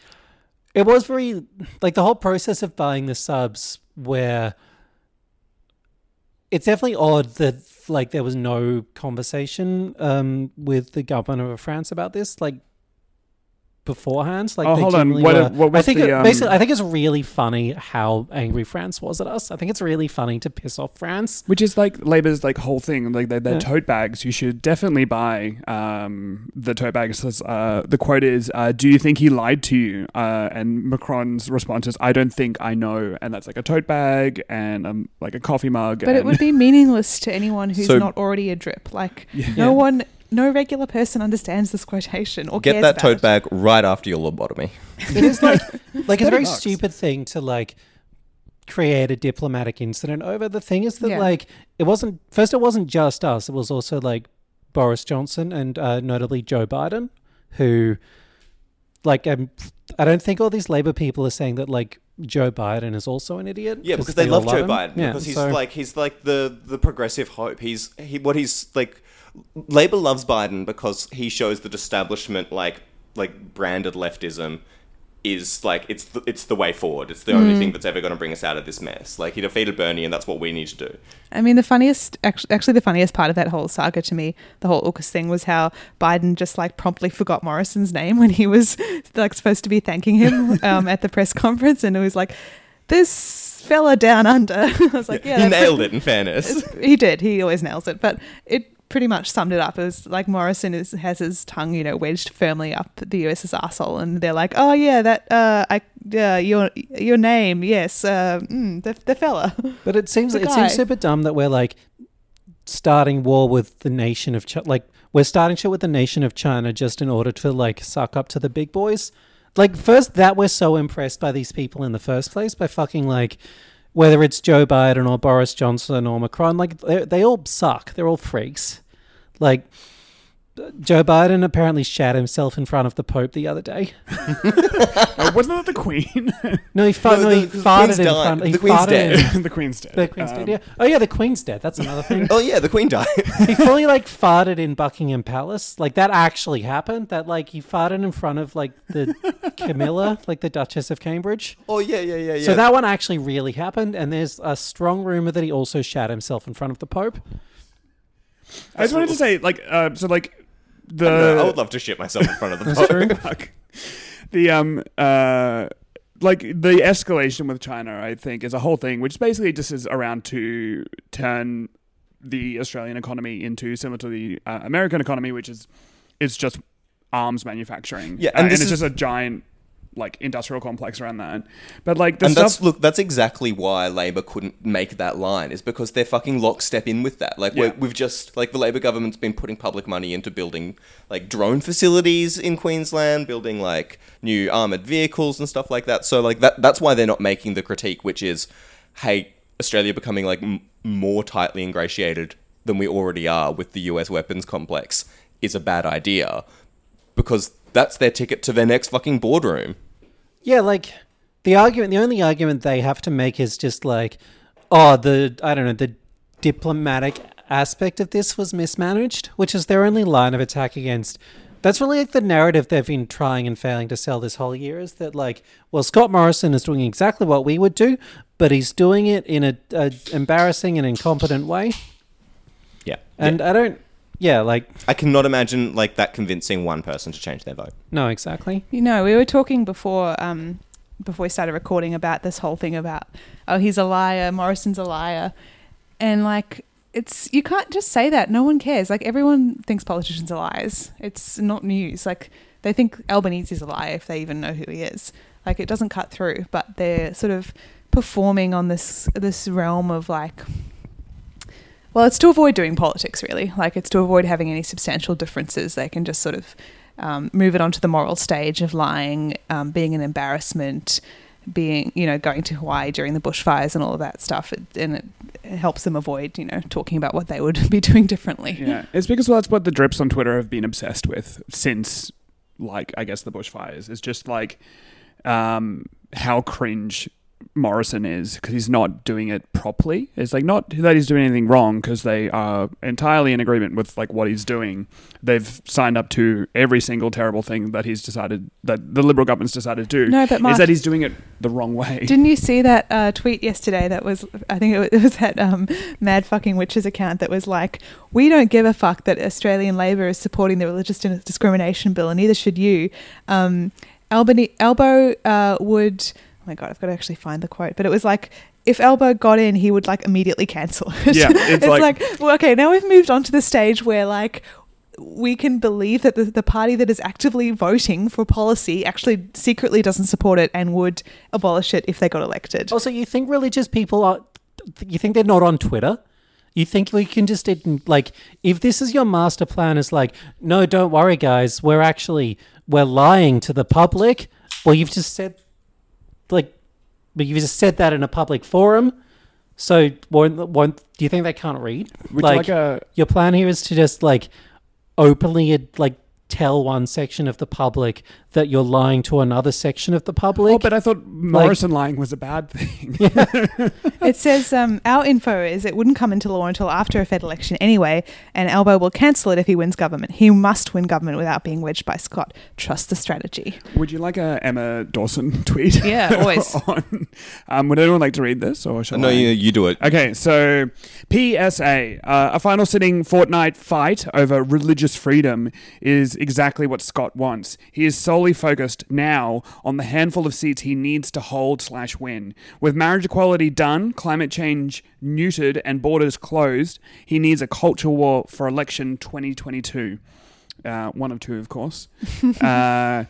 it was very like the whole process of buying the subs, where it's definitely odd that like there was no conversation um with the government of France about this. Like. Beforehand, like Oh, hold on. What- were- what I think the, it- um, basically, I think it's really funny how angry France was at us. I think it's really funny to piss off France. Which is like Labor's like whole thing, like they're, they're Yeah. tote bags. You should definitely buy um, the tote bags. Uh, the quote is, uh, "Do you think he lied to you?" Uh, and Macron's response is, "I don't think I know." And that's like a tote bag and um, like a coffee mug. But and it would be meaningless to anyone who's So- not already a drip. Like Yeah. no one, no regular person understands this quotation or Get cares that about tote it. bag right after your lobotomy. It is like like it's a very bucks. stupid thing to like create a diplomatic incident over. The thing is that Yeah. like it wasn't first it wasn't just us, it was also like Boris Johnson and uh, notably Joe Biden, who like um, I don't think all these Labor people are saying that like Joe Biden is also an idiot. Yeah, because they, all love Joe him. Biden Yeah, because he's so- like he's like the the progressive hope. He's he what he's like. Labor loves Biden because he shows that establishment like like branded leftism is like it's the, it's the way forward. It's the Mm. only thing that's ever going to bring us out of this mess. Like he defeated Bernie, and that's what we need to do. I mean, the funniest, actually, actually, the funniest part of that whole saga to me, the whole AUKUS thing, was how Biden just like promptly forgot Morrison's name when he was like supposed to be thanking him um, at the press conference, and it was like, "This fella down under." I was like, "Yeah, he nailed it. In fairness, he did. He always nails it. But it pretty much summed it up. It was like Morrison is, has his tongue, you know, wedged firmly up the US's asshole, and they're like, "Oh yeah, that uh, I uh, your your name, yes, uh, mm, the the fella." But it seems it guy. seems super dumb that we're like starting war with the nation of China. Like we're starting shit with the nation of China just in order to like suck up to the big boys. Like first that we're so impressed by these people in the first place by fucking like whether it's Joe Biden or Boris Johnson or Macron, like they they all suck. They're all freaks. Like Joe Biden apparently shat himself in front of the Pope the other day. Oh, wasn't that the Queen? No, he, fa- No, no, the- he the farted in died. front. He The Queen's dead. in- the Queen's dead. The Queen's Um, dead. Yeah. Oh yeah, the Queen's dead. That's another thing. oh yeah, the Queen died. he fully like farted in Buckingham Palace. Like that actually happened. That like he farted in front of like the Camilla, like the Duchess of Cambridge. oh yeah, yeah, yeah, yeah. So that one actually really happened. And there's a strong rumor that he also shat himself in front of the Pope. I just wanted to say, like, uh, so like the I, don't know, I would love to shit myself in front of the true. Fuck. the um uh like the escalation with China, I think, is a whole thing, which basically just is around to turn the Australian economy into similar to the uh, American economy, which is it's just arms manufacturing. Yeah, Uh, and and, this it's is- just a giant like industrial complex around that. But like the and stuff. that's look, that's exactly why Labor couldn't make that line is because they're fucking lockstep in with that. Like Yeah. we've just like the Labor government's been putting public money into building like drone facilities in Queensland, building like new armored vehicles and stuff like that. So like that that's why they're not making the critique, which is, hey, Australia becoming like m- more tightly ingratiated than we already are with the U.S. weapons complex is a bad idea because that's their ticket to their next fucking boardroom. Yeah, like the argument, the only argument they have to make is just like, oh, the I don't know, the diplomatic aspect of this was mismanaged, which is their only line of attack against. That's really like the narrative they've been trying and failing to sell this whole year is that like, well, Scott Morrison is doing exactly what we would do, but he's doing it in a, a embarrassing and incompetent way. Yeah, And I don't, yeah, like I cannot imagine like that convincing one person to change their vote. no, exactly. You know, we were talking before, um, before we started recording about this whole thing about, oh, he's a liar, Morrison's a liar, and like, it's you can't just say that. No one cares. Like everyone thinks politicians are liars. It's not news. Like they think Albanese is a liar if they even know who he is. Like it doesn't cut through. But they're sort of performing on this this realm of like Well, it's to avoid doing politics, really. Like, it's to avoid having any substantial differences. They can just sort of um, move it onto the moral stage of lying, um, being an embarrassment, being, you know, going to Hawaii during the bushfires and all of that stuff. It, and it, helps them avoid, you know, talking about what they would be doing differently. Yeah, it's because well, that's what the drips on Twitter have been obsessed with since, like, I guess the bushfires. It's just like um, how cringe Morrison is because he's not doing it properly. It's like not that he's doing anything wrong because they are entirely in agreement with like what he's doing. They've signed up to every single terrible thing that he's decided that the Liberal government's decided to do. No, but Mark- is that he's doing it the wrong way. Didn't you see that uh, tweet yesterday? That was, I think it was, it was that um, mad fucking witches account that was like, "We don't give a fuck that Australian Labor is supporting the religious discrimination bill, and neither should you." Um, Albany Elbow uh, would. Oh my god, I've got to actually find the quote, but it was like. If Elbow got in, he would like immediately cancel it. Yeah, it's it's like- like, well, okay, now we've moved on to the stage where like we can believe that the, the party that is actively voting for policy actually secretly doesn't support it and would abolish it if they got elected. Also, you think religious people are? You think they're not on Twitter? You think we can just like if this is your master plan is like no, don't worry, guys, we're actually we're lying to the public. Well, you've just said like, but you've just said that in a public forum. So, won't, won't do you think they can't read? Would you like a- your plan here is to just like openly like tell one section of the public that you're lying to another section of the public. Oh, but I thought Morrison lying was a bad thing. It says um, our info is it wouldn't come into law until after a Fed election anyway, and Elbow will cancel it if he wins government. He must win government without being wedged by Scott. Trust the strategy. Would you like a Emma Dawson tweet? Yeah, always. on, um, would anyone like to read this, or shall No, I? you, you do it. Okay, so PSA, uh, a final sitting fortnight fight over religious freedom is exactly what Scott wants. He is solely focused now on the handful of seats he needs to hold slash win. With marriage equality done, climate change neutered, and borders closed, he needs a culture war for election 2022. Uh, one of two, of course. uh,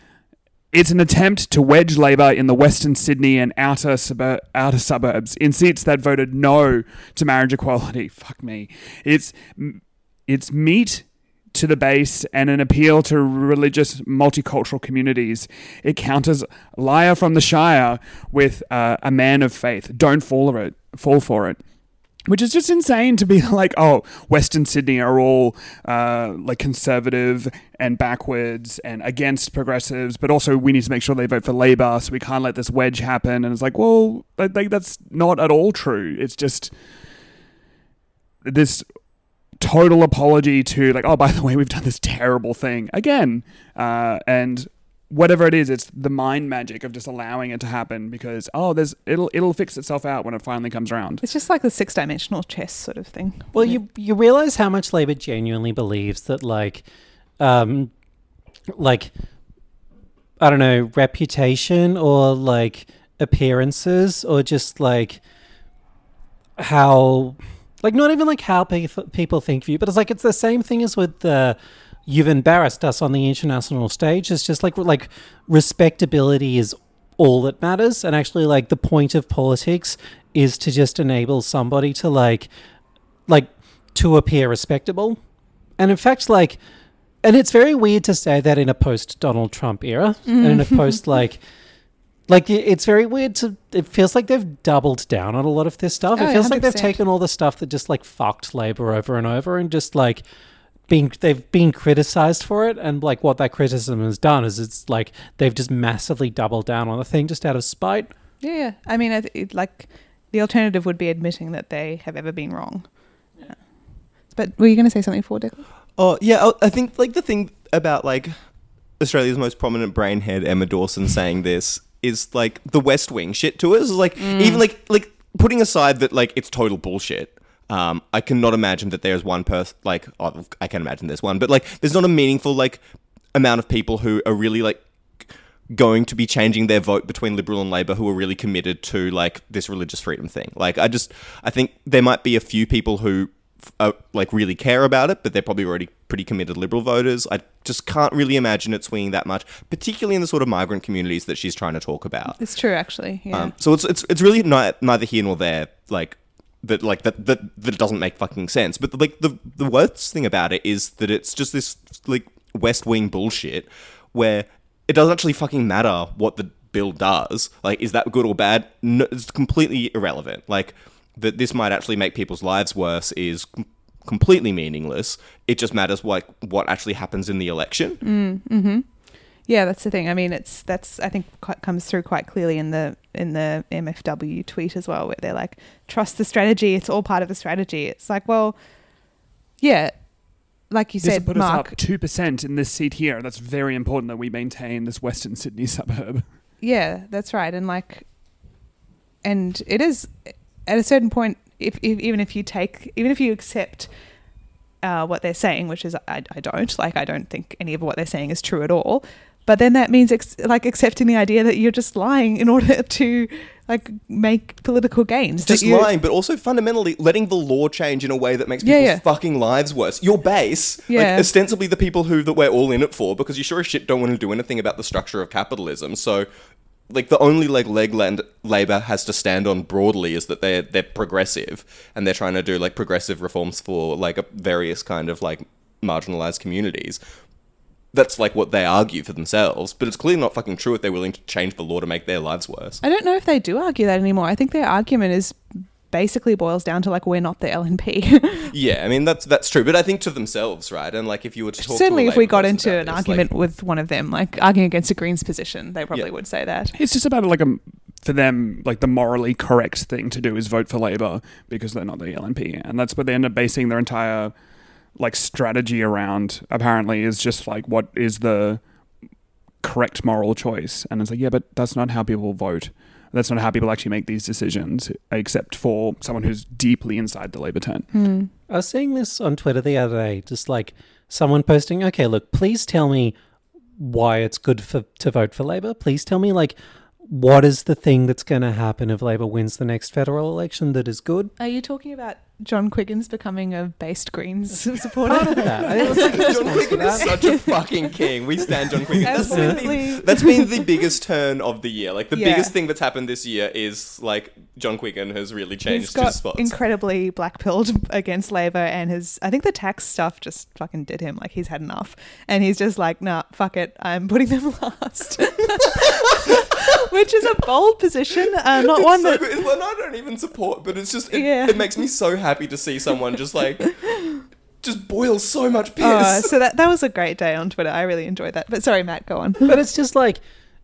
it's an attempt to wedge Labor in the Western Sydney and outer subur- outer suburbs in seats that voted no to marriage equality. Fuck me. It's it's meat to the base and an appeal to religious multicultural communities. It counters liar from the Shire with uh, a man of faith. Don't fall for it. Fall for it which is just insane to be like, oh, Western Sydney are all uh, like conservative and backwards and against progressives, but also we need to make sure they vote for Labor, so we can't let this wedge happen. And it's like, well, like, that's not at all true. It's just this total apology to like, oh, by the way, we've done this terrible thing again, uh, and whatever it is, it's the mind magic of just allowing it to happen because oh, there's it'll it'll fix itself out when it finally comes around. It's just like the six dimensional chess sort of thing. Well, you you realize how much Labor genuinely believes that like, um, like, I don't know, reputation or like appearances or just like how, like, not even like how pe- people think of you, but it's like it's the same thing as with the. You've embarrassed us on the international stage. It's just like like respectability is all that matters, and actually, like the point of politics is to just enable somebody to like like to appear respectable. And in fact, like, and it's very weird to say that in a post Donald Trump era and in a mm. post like, like it's very weird to. It feels like they've doubled down on a lot of this stuff. Oh, it feels like they've taken all the stuff that just like fucked labor over and over and just like being they've been criticized for it and like what that criticism has done is it's like they've just massively doubled down on the thing just out of spite. Yeah, yeah. I mean, I th- it, like the alternative would be admitting that they have ever been wrong. Yeah. But were you going to say something for Declan? Oh yeah, I- I think like the thing about like Australia's most prominent brainhead Emma Dawson saying this is like the West Wing shit to us. Is like even like like putting aside that like it's total bullshit. Um, I cannot imagine that there's one person like oh, I can imagine there's one, but like there's not a meaningful like amount of people who are really like going to be changing their vote between Liberal and Labor who are really committed to like this religious freedom thing. Like I just I think there might be a few people who uh, like really care about it, but they're probably already pretty committed Liberal voters. I just can't really imagine it swinging that much, particularly in the sort of migrant communities that she's trying to talk about. It's true, actually. Yeah. Um, so it's it's it's really ni- neither here nor there. Like that like that that that doesn't make fucking sense. But like the the worst thing about it is that it's just this like West Wing bullshit where it doesn't actually fucking matter what the bill does. Like, is that good or bad? No, it's completely irrelevant. Like that this might actually make people's lives worse is com- completely meaningless. It just matters like what actually happens in the election. Mm, mm-hmm. Yeah, that's the thing. I mean, it's that's I think quite comes through quite clearly in the in the MFW tweet as well, where they're like, "Trust the strategy. It's all part of the strategy." It's like, well, yeah, like you This said, will put us Mark. up two percent in this seat here. That's very important that we maintain this Western Sydney suburb. Yeah, that's right. And like, and it is at a certain point, if, if even if you take, even if you accept uh, what they're saying, which is I, I don't like, I don't think any of what they're saying is true at all. But then that means ex- like accepting the idea that you're just lying in order to like make political gains. Just you- lying, but also fundamentally letting the law change in a way that makes Yeah, people's yeah. fucking lives worse. Your base, Yeah. like ostensibly the people who that we're all in it for, because you sure as shit don't want to do anything about the structure of capitalism. So, like the only like leg land Labor has to stand on broadly is that they're they're progressive and they're trying to do like progressive reforms for like various kind of like marginalized communities. That's like what they argue for themselves, but it's clearly not fucking true if they're willing to change the law to make their lives worse. I don't know if they do argue that anymore. I think their argument is basically boils down to like we're not the LNP. Yeah, I mean that's that's true, but I think to themselves, right? And like if you were to talk Certainly, to if we got into an this, argument like, with one of them, like arguing against a Greens position, they probably Yeah. would say that. It's just about like a for them like the morally correct thing to do is vote for Labor because they're not the LNP, and that's what they end up basing their entire like strategy around. Apparently, is just like what is the correct moral choice, and it's like yeah, but that's not how people vote. That's not how people actually make these decisions, except for someone who's deeply inside the Labor tent. Hmm. I was seeing this on Twitter the other day, just like someone posting, okay, look, please tell me why it's good for to vote for Labor. Please tell me like what is the thing that's going to happen if Labor wins the next federal election that is good? Are you talking about John Quiggin's becoming a based Greens Part supporter? of that. I was like, John Quiggin is such a fucking king. We stand John Quiggin. That's been, Absolutely. the, that's been the biggest turn of the year. Like the Yeah. biggest thing that's happened this year is like John Quiggin has really He's changed got his spots. incredibly black pilled against Labor, and his I think the tax stuff just fucking did him. Like he's had enough, and he's just like, nah, fuck it, I'm putting them last. Which is a bold position, uh, not It's one so that good. One I don't even support, but it's just it, Yeah. it makes me so happy to see someone just like just boil so much piss. Oh, so that that was a great day on Twitter. I really enjoyed that. But sorry, Matt, go on. but it's just like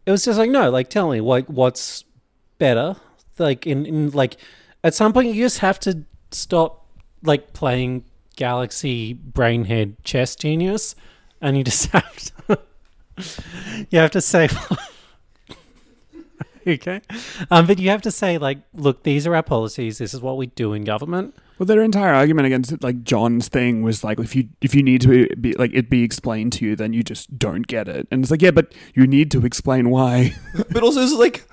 it was just like no like tell me like what's better like in, in like at some point you just have to stop like playing galaxy brainhead chess genius and you just have to you have to say okay um but you have to say like look these are our policies this is what we do in government Well, their entire argument against like John's thing was like, if you if you need to be like it be explained to you, then you just don't get it. And it's like, yeah, but you need to explain why. but also it's like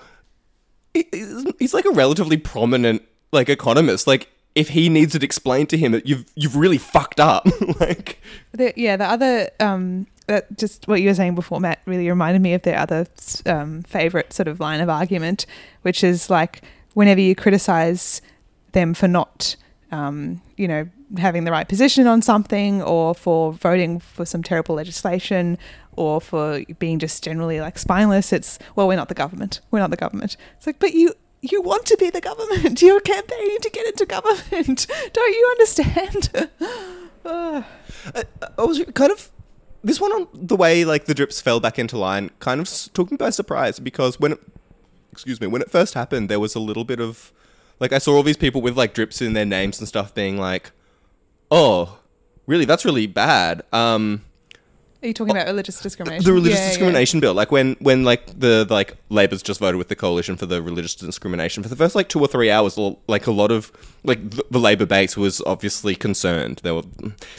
he's he's like a relatively prominent like economist. Like if he needs it explained to him, you've you've really fucked up. like The, yeah, the other um, that just what you were saying before, Matt, really reminded me of their other um, favorite sort of line of argument, which is like whenever you criticize them for not, um, you know, having the right position on something, or for voting for some terrible legislation, or for being just generally like spineless, it's well, we're not the government. We're not the government. It's like, but you. You want to be the government. You're campaigning to get into government. Don't you understand? Ugh. I, I was kind of this one on the way like the drips fell back into line kind of took me by surprise because when it, excuse me when it first happened there was a little bit of like I saw all these people with like drips in their names and stuff being like oh really? That's really bad. Um Are you talking about religious discrimination? the religious Yeah, yeah. discrimination bill. Like when when like the like labor's just voted with the coalition for the religious discrimination. For the first like two or three hours like a lot of like the, the labor base was obviously concerned. They were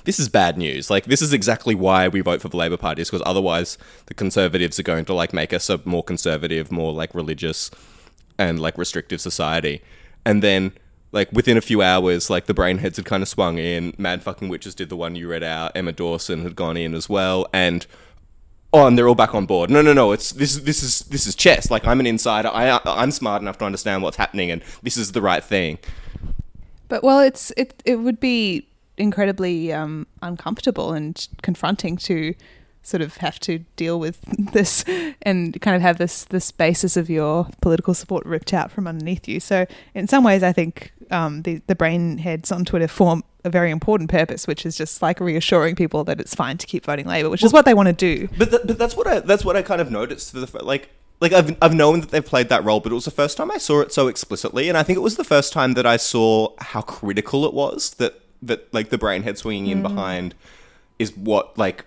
this is bad news. Like this is exactly why we vote for the labor party is because otherwise the conservatives are going to like make us a more conservative more like religious and like restrictive society and then like within a few hours like the brainheads had kind of swung in. Mad fucking witches did the one you read out. Emma dawson had gone in as well. And oh and they're all back on board. No no no it's this is this is this is chess. Like i'm an insider. I i'm smart enough to understand what's happening and this is the right thing. But well, it's it it would be incredibly um, uncomfortable and confronting to sort of have to deal with this and kind of have this this basis of your political support ripped out from underneath you. So in some ways, I think um, the the brain heads on Twitter form a very important purpose, which is just like reassuring people that it's fine to keep voting Labor, which is what they want to do. But th- but that's what I that's what I kind of noticed for the like like I've I've known that they've played that role, but it was the first time I saw it so explicitly, and I think it was the first time that I saw how critical it was that that like the brain head swinging in behind is what like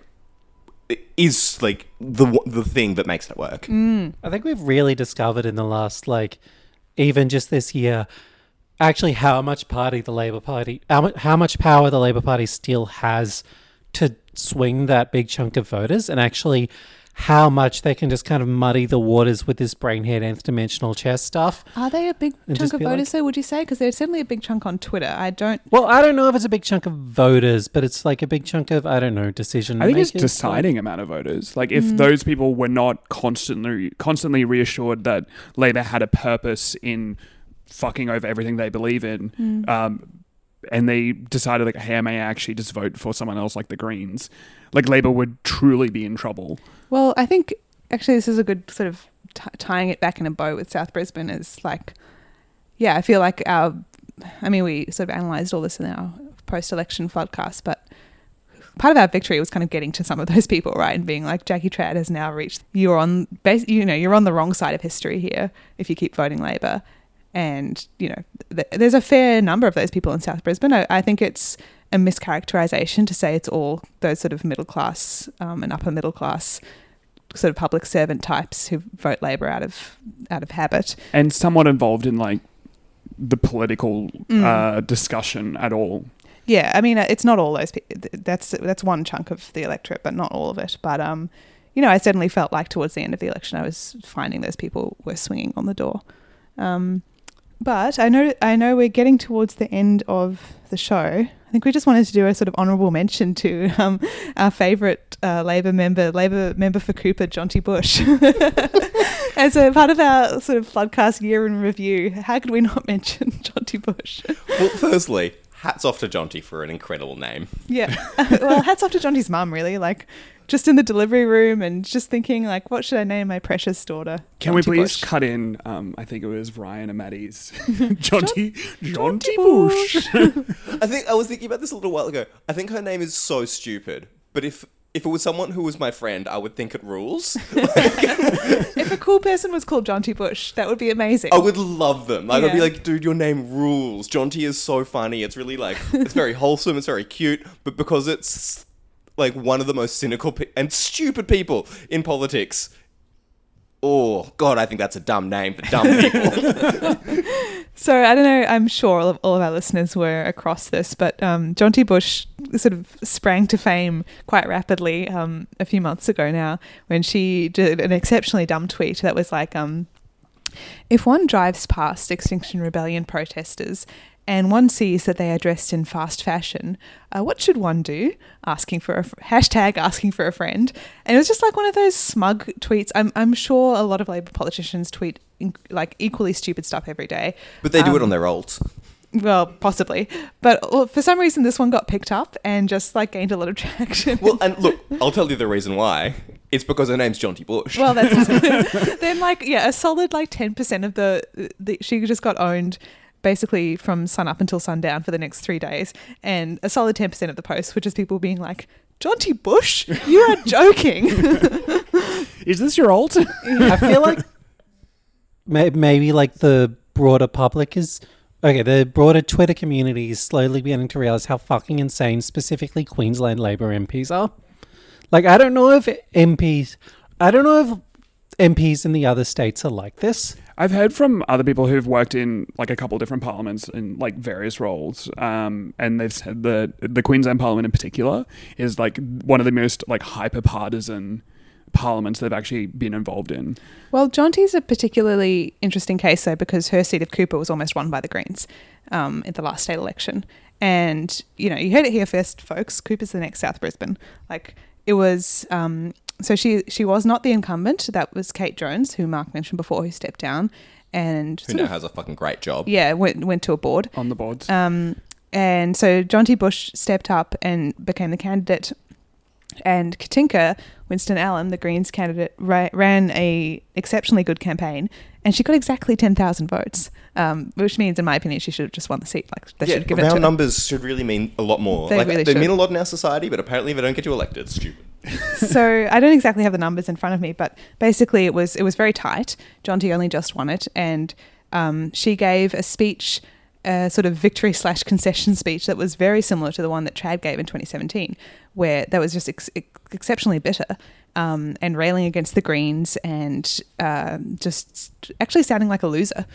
is like the the thing that makes it work. Mm. I think we've really discovered in the last, like, even just this year, actually how much party the Labor Party, how how much power the Labor Party still has to swing that big chunk of voters, and actually how much they can just kind of muddy the waters with this brainhead nth dimensional chess stuff. Are they a big chunk of be like- voters, though? Would you say? Because they're certainly a big chunk on Twitter. I don't. Well, I don't know if it's a big chunk of voters, but it's like a big chunk of I don't know decision. I think it's makers, like- deciding amount of voters. Like if Mm. those people were not constantly constantly reassured that Labor had a purpose in fucking over everything they believe in, Mm. um, and they decided like, hey, I may actually just vote for someone else like the Greens, like Labor would truly be in trouble. Well, I think actually this is a good sort of t- tying it back in a bow with South Brisbane is like, yeah, I feel like our, I mean, we sort of analysed all this in our post-election podcast, but part of our victory was kind of getting to some of those people, right, and being like, Jackie Trad has now reached, you're on, you know, you're on the wrong side of history here if you keep voting Labor. And, you know, th- there's a fair number of those people in South Brisbane. I, I think it's a mischaracterization to say it's all those sort of middle class um, and upper middle class sort of public servant types who vote Labor out of out of habit. and somewhat involved in like the political Mm. uh, discussion at all. Yeah, I mean, it's not all those people. That's that's one chunk of the electorate, but not all of it. But um, you know, I certainly felt like towards the end of the election, I was finding those people were swinging on the door. Um, but I know I know we're getting towards the end of the show. I think we just wanted to do a sort of honourable mention to um, our favourite uh, Labor member, Labor member for Cooper, Jonty Bush. As a part of our sort of floodcast year in review, how could we not mention Jonty Bush? Well, firstly, hats off to Jonty for an incredible name. Yeah. well, hats off to Jonty's mum, really. Like, just in the delivery room and just thinking, like, what should I name my precious daughter? Can we please Bush. cut in? Um, I think it was Ryan and Maddie's Jonty Jonty Bush. Bush. I think I was thinking about this a little while ago. I think her name is so stupid, but if if it was someone who was my friend, I would think it rules. If a cool person was called Jonty Bush, that would be amazing. I would love them. Like, I'd be like, dude, your name rules. Jonty is so funny. It's really like, it's very wholesome. It's very cute. But because it's like one of the most cynical pe- and stupid people in politics, oh god, I think that's a dumb name for dumb people. So I don't know. I'm sure all of, all of our listeners were across this, but um, Jonty Bush sort of sprang to fame quite rapidly um, a few months ago now when she did an exceptionally dumb tweet that was like, um, "If one drives past Extinction Rebellion protesters." And one sees that they are dressed in fast fashion. Uh, what should one do? Asking for a fr- hashtag asking for a friend, and it was just like one of those smug tweets. I'm I'm sure a lot of Labor politicians tweet in, like equally stupid stuff every day. but they do it Um, on their alt. Well, possibly, but well, for some reason this one got picked up and just like gained a lot of traction. Well, and look, I'll tell you the reason why. It's because her name's Jonty Bush. Well, that's then like yeah, a solid like ten percent of the, the she just got owned basically from sun up until sundown for the next three days, and a solid ten percent of the posts were just people being like, Jaunty Bush, you are joking." Is this your alt? I feel like maybe like the broader public is okay. The broader Twitter community is slowly beginning to realize how fucking insane, specifically Queensland Labor MPs are. Like, I don't know if MPs, I don't know if MPs in the other states are like this. I've heard from other people who've worked in like a couple different parliaments in like various roles, um, and they've said that the Queensland Parliament in particular is like one of the most like hyper partisan parliaments they've actually been involved in. Well, Jonty's a particularly interesting case, though, because her seat of Cooper was almost won by the Greens um, in the last state election. And, you know, you heard it here first, folks. Cooper's the next South Brisbane. Like, it was. Um, so she she was not the incumbent. That was Kate Jones, who Mark mentioned before, who stepped down. and Who now of- has a fucking great job. yeah went went to a board. on the boards. Um, and so Jonty Bush stepped up and became the candidate. And Katinka Winston Allom, the Greens candidate, ra- ran a exceptionally good campaign, and she got exactly ten thousand votes, um, which means, in my opinion, she should have just won the seat. Like they yeah, should give it round to her. numbers should really mean a lot more. They like really they should. mean a lot in our society, but apparently they don't get you elected. It's stupid. so I don't exactly have the numbers in front of me, but basically it was it was very tight. Jonty only just won it, and um, she gave a speech, a sort of victory slash concession speech that was very similar to the one that Trad gave in 2017, where that was just ex- ex- exceptionally bitter um, and railing against the Greens and um just actually sounding like a loser.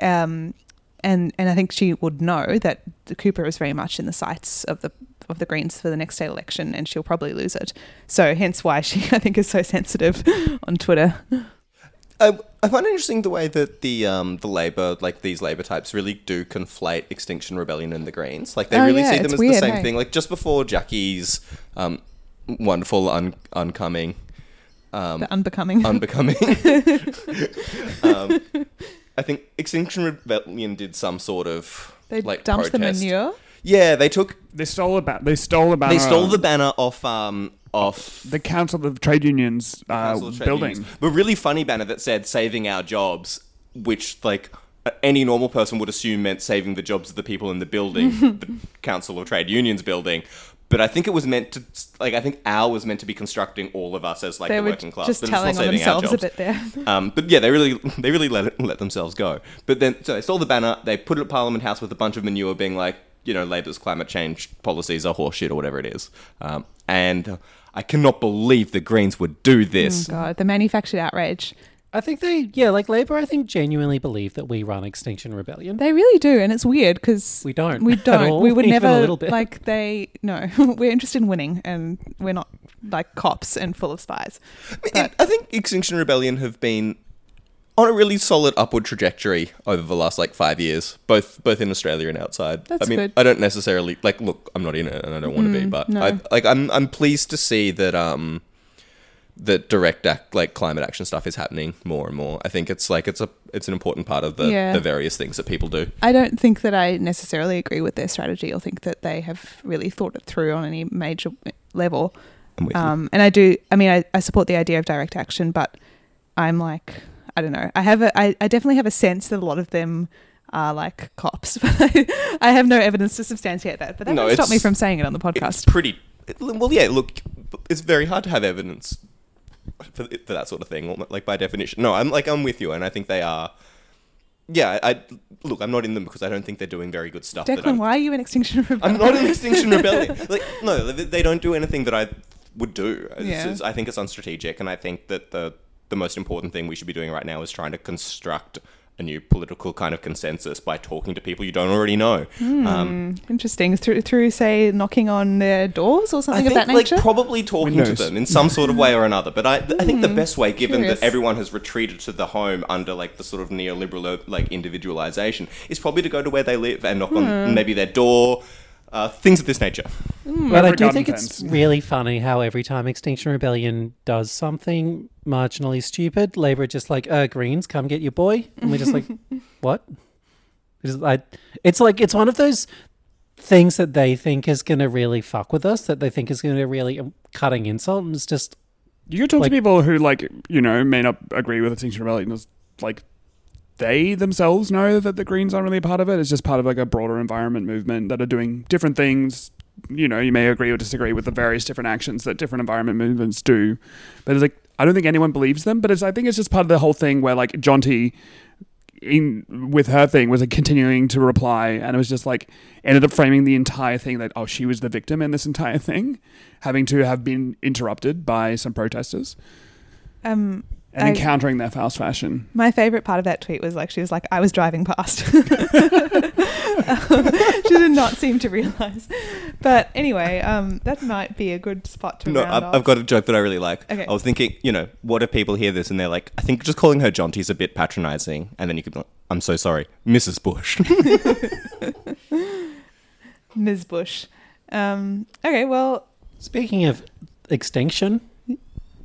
Um, and and I think she would know that Cooper is very much in the sights of the of the Greens for the next state election, and she'll probably lose it. So hence why she I think is so sensitive on Twitter. I, I find it interesting the way that the um the Labor like these Labor types really do conflate Extinction Rebellion and the Greens. Like they Oh, really yeah, see them as weird, the same hey? thing. Like just before Jackie's um wonderful un- uncoming um The unbecoming. unbecoming. um, I think Extinction Rebellion did some sort of they like dumped the manure. Yeah, they took they stole a ba- They stole a banner. they stole the banner off um off the Council of Trade Unions uh, Council of Trade building. Unions. But really funny banner that said "Saving our jobs," which like any normal person would assume meant saving the jobs of the people in the building, the Council of Trade Unions building. But I think it was meant to like I think our was meant to be constructing all of us as like They the were working class. just but it's telling not on saving our themselves a jobs. bit there. Um, but yeah, they really they really let it, let themselves go. But then so they stole the banner, they put it at Parliament House with a bunch of manure, being like, you know, Labor's climate change policies are horseshit or whatever it is. Um, and I cannot believe the Greens would do this. Oh God, the manufactured outrage. I think they, yeah, like Labor, I think genuinely believe that we run Extinction Rebellion. They really do, and it's weird because We don't We don't. all, we would even a never little bit. like they. No, we're interested in winning, and we're not like cops and full of spies. I I think Extinction Rebellion have been on a really solid upward trajectory over the last like five years, both both in Australia and outside. That's I mean, good. I don't necessarily like look. I'm not in it, and I don't want to be, but no. I like I'm I'm pleased to see that um that direct act like climate action stuff is happening more and more. I think it's like it's a it's an important part of the Yeah. the various things that people do. I don't think that I necessarily agree with their strategy or think that they have really thought it through on any major level. I'm with you. Um, and I do, I mean, I, I support the idea of direct action, but I'm like, I don't know. I have a, I, I definitely have a sense that a lot of them are like cops, but I, I have no evidence to substantiate that. But that No, won't stop me from saying it on the It's podcast. pretty. it- well, yeah. Look, it's very hard to have evidence for, for that sort of thing. Like by definition, no. I'm like I'm with you, and I think they are. Yeah, I look. I'm not in them because I don't think they're doing very good stuff. Declan, why are you in Extinction Rebellion? I'm not in Extinction Rebellion. Like, no, they they don't do anything that I would do. It's- Yeah. it's- I think it's unstrategic, and I think that the the most important thing we should be doing right now is trying to construct a new political kind of consensus by talking to people you don't already know. Hmm. Um, Interesting. Through, through, say, knocking on their doors or I something think of that like nature? probably talking Windows. to them in some sort of way or another. But I, I think the best way, given Hmm. curious. that everyone has retreated to the home under like the sort of neoliberal like individualization, is probably to go to where they live and knock Hmm. on maybe their door, uh, things of this nature. But I do garden think it's really funny how every time Extinction Rebellion does something marginally stupid, Labor are just like, uh, Greens, come get your boy. And we're just like, what? It's like, it's like, it's one of those things that they think is going to really fuck with us, that they think is going to really um, cutting insult. And it's just, You could talk Like- to people who, like, you know, may not agree with Extinction Rebellion. It's like they themselves know that the Greens aren't really a part of it. It's just part of like a broader environment movement that are doing different things. You know, you may agree or disagree with the various different actions that different environment movements do, but it's like I don't think anyone believes them. But it's I think it's just part of the whole thing where like Jonty in with her thing was like continuing to reply and it was just like ended up framing the entire thing that oh she was the victim in this entire thing having to have been interrupted by some protesters um, and I- encountering their fast fashion My favorite part of that tweet was like she was like, "I was driving past." she did not seem to realize. But anyway, um, that might be a good spot to No, round I've, off. I've got a joke that I really like. Okay. I was thinking, you know, what if people hear this and they're like, I think just calling her Jonty's a bit patronizing, and then you could, be like, I'm so sorry, Mrs. Bush. Ms. Bush. Um, okay, well, speaking of extinction,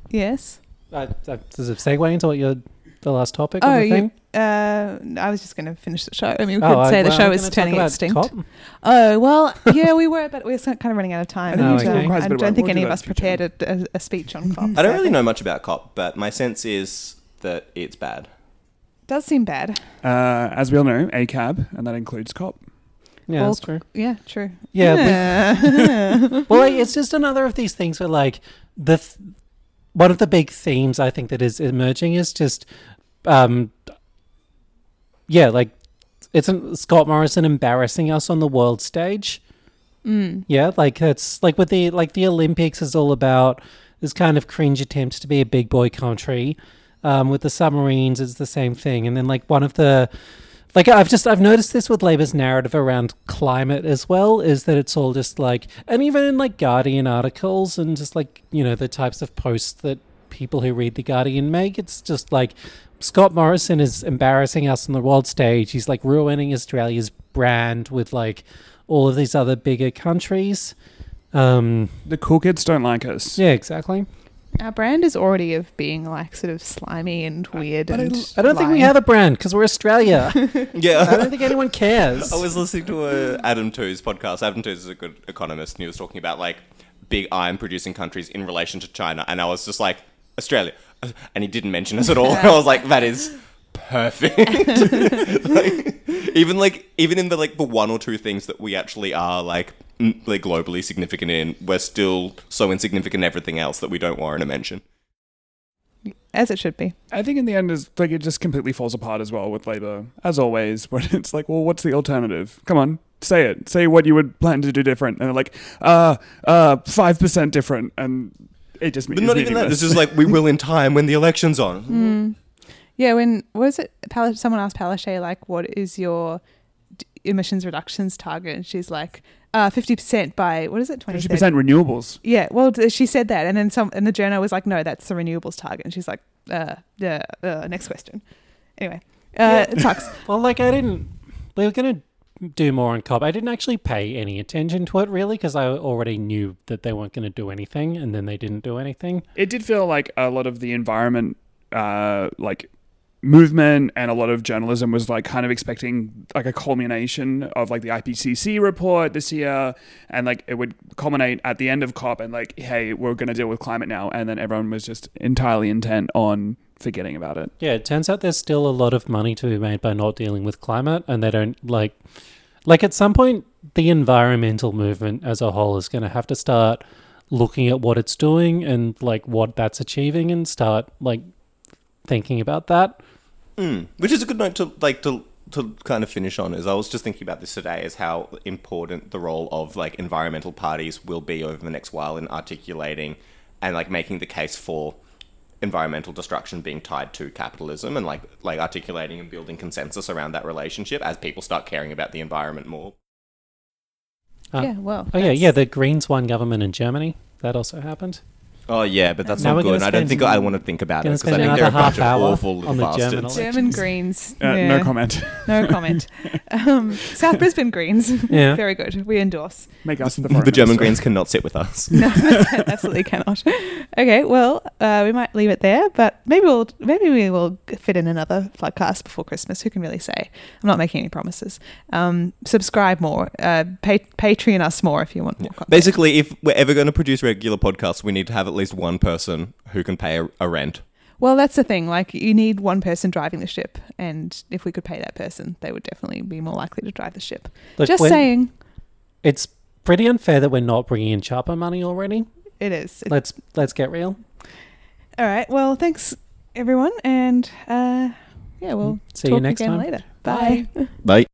yes. Uh, uh, does it segue into what your, the last topic Oh, of the you, uh, I was just going to finish the show. I mean, we Oh, could I- say the well, show is gonna talk turning about extinct. COP. Oh well, yeah, we were, but we're kind of running out of time. I think we and, should uh, have quite a I bit about- don't think any of us prepared a, a, a speech on COP. I don't really know much about COP, but my sense is that it's bad. Does seem bad. Uh, as we all know, ACAB, and that includes COP. Yeah, Well, that's true. Yeah, true. Yeah, we- well, like, it's just another of these things where, like, the th- one of the big themes I think that is emerging is just, um, yeah, like it's an, Scott Morrison embarrassing us on the world stage. Mm. Yeah, like it's like with the like the Olympics is all about this kind of cringe attempts to be a big boy country. Um, with the submarines, it's the same thing, and then like one of the like I've just I've noticed this with Labor's narrative around climate as well is that it's all just like and even in like Guardian articles and just like you know the types of posts that people who read the Guardian make it's just like Scott Morrison is embarrassing us on the world stage. He's like ruining Australia's brand with like all of these other bigger countries. Um The cool kids don't like us. yeah exactly Our brand is already of being like sort of slimy and weird. but I and l- I don't think we lying. have a brand because we're Australia Yeah. I Yeah. don't think anyone cares I was listening to a Adam Tooze podcast. Adam Tooze is a good economist, and he was talking about like big iron producing countries in relation to China, and I was just like Australia, and he didn't mention us at all. I was like, that is perfect. like, even like even in the like the one or two things that we actually are like n- like globally significant in, we're still so insignificant in everything else that we don't warrant a mention. as it should be. I think in the end is like it just completely falls apart as well with Labor, as always. When it's like, well, what's the alternative? Come on, say it. Say what you would plan to do different. And they're like, uh, uh, five percent different, and it just means But not even that. This is like we will in time when the election's on. Mm. Yeah, when was it? Pal- someone asked Palaszczuk like, "What is your d- emissions reductions target?" And she's like, uh, "50 percent by what is it? Twenty percent renewables. Yeah, well, th- she said that, and then some, and the journal was like, "No, that's the renewables target." And she's like, "Uh, yeah. uh next question." Anyway, uh, it sucks. Well, like I didn't. We were gonna do more on COP. I didn't actually pay any attention to it really because I already knew that they weren't going to do anything, and then they didn't do anything. It did feel like a lot of the environment, uh, like movement and a lot of journalism was like kind of expecting like a culmination of like the IPCC report this year and like it would culminate at the end of COP and like hey we're going to deal with climate now and then everyone was just entirely intent on forgetting about it. Yeah, it turns out there's still a lot of money to be made by not dealing with climate, and they don't like. Like at some point, the environmental movement as a whole is going to have to start looking at what it's doing and like what that's achieving, and start like thinking about that. Mm. Which is a good note to like to to kind of finish on. Is I was just thinking about this today, is how important the role of like environmental parties will be over the next while in articulating and like making the case for environmental destruction being tied to capitalism and like like articulating and building consensus around that relationship as people start caring about the environment more. Ah. yeah, well. Oh yeah, yeah. The Greens won government in Germany. That also happened. Oh yeah, but that's Now not we're good. gonna And I don't spend- think I want to think about it gonna because I spend think they're a another bunch of hour awful little on the bastards. German German. Greens. Uh, yeah. No comment. No comment. um, South Brisbane Greens. Yeah. Very good. We endorse. Make us the, The German minister. Greens cannot sit with us. No, absolutely cannot. Okay, well, uh, we might leave it there, but maybe we'll maybe we will fit in another podcast before Christmas. Who can really say? I'm not making any promises. Um, subscribe more. Uh, pa- Patreon us more if you want more. Content. Basically, if we're ever going to produce regular podcasts, we need to have at least one person who can pay a, a rent. Well, that's the thing. Like, you need one person driving the ship, and if we could pay that person, they would definitely be more likely to drive the ship. Look, Just when- saying, It's pretty unfair that we're not bringing in Chopper money already. it is. It- Let's let's get real. all right. Well, thanks everyone, and uh, yeah, we'll See you talk next again time. later. Bye. Bye.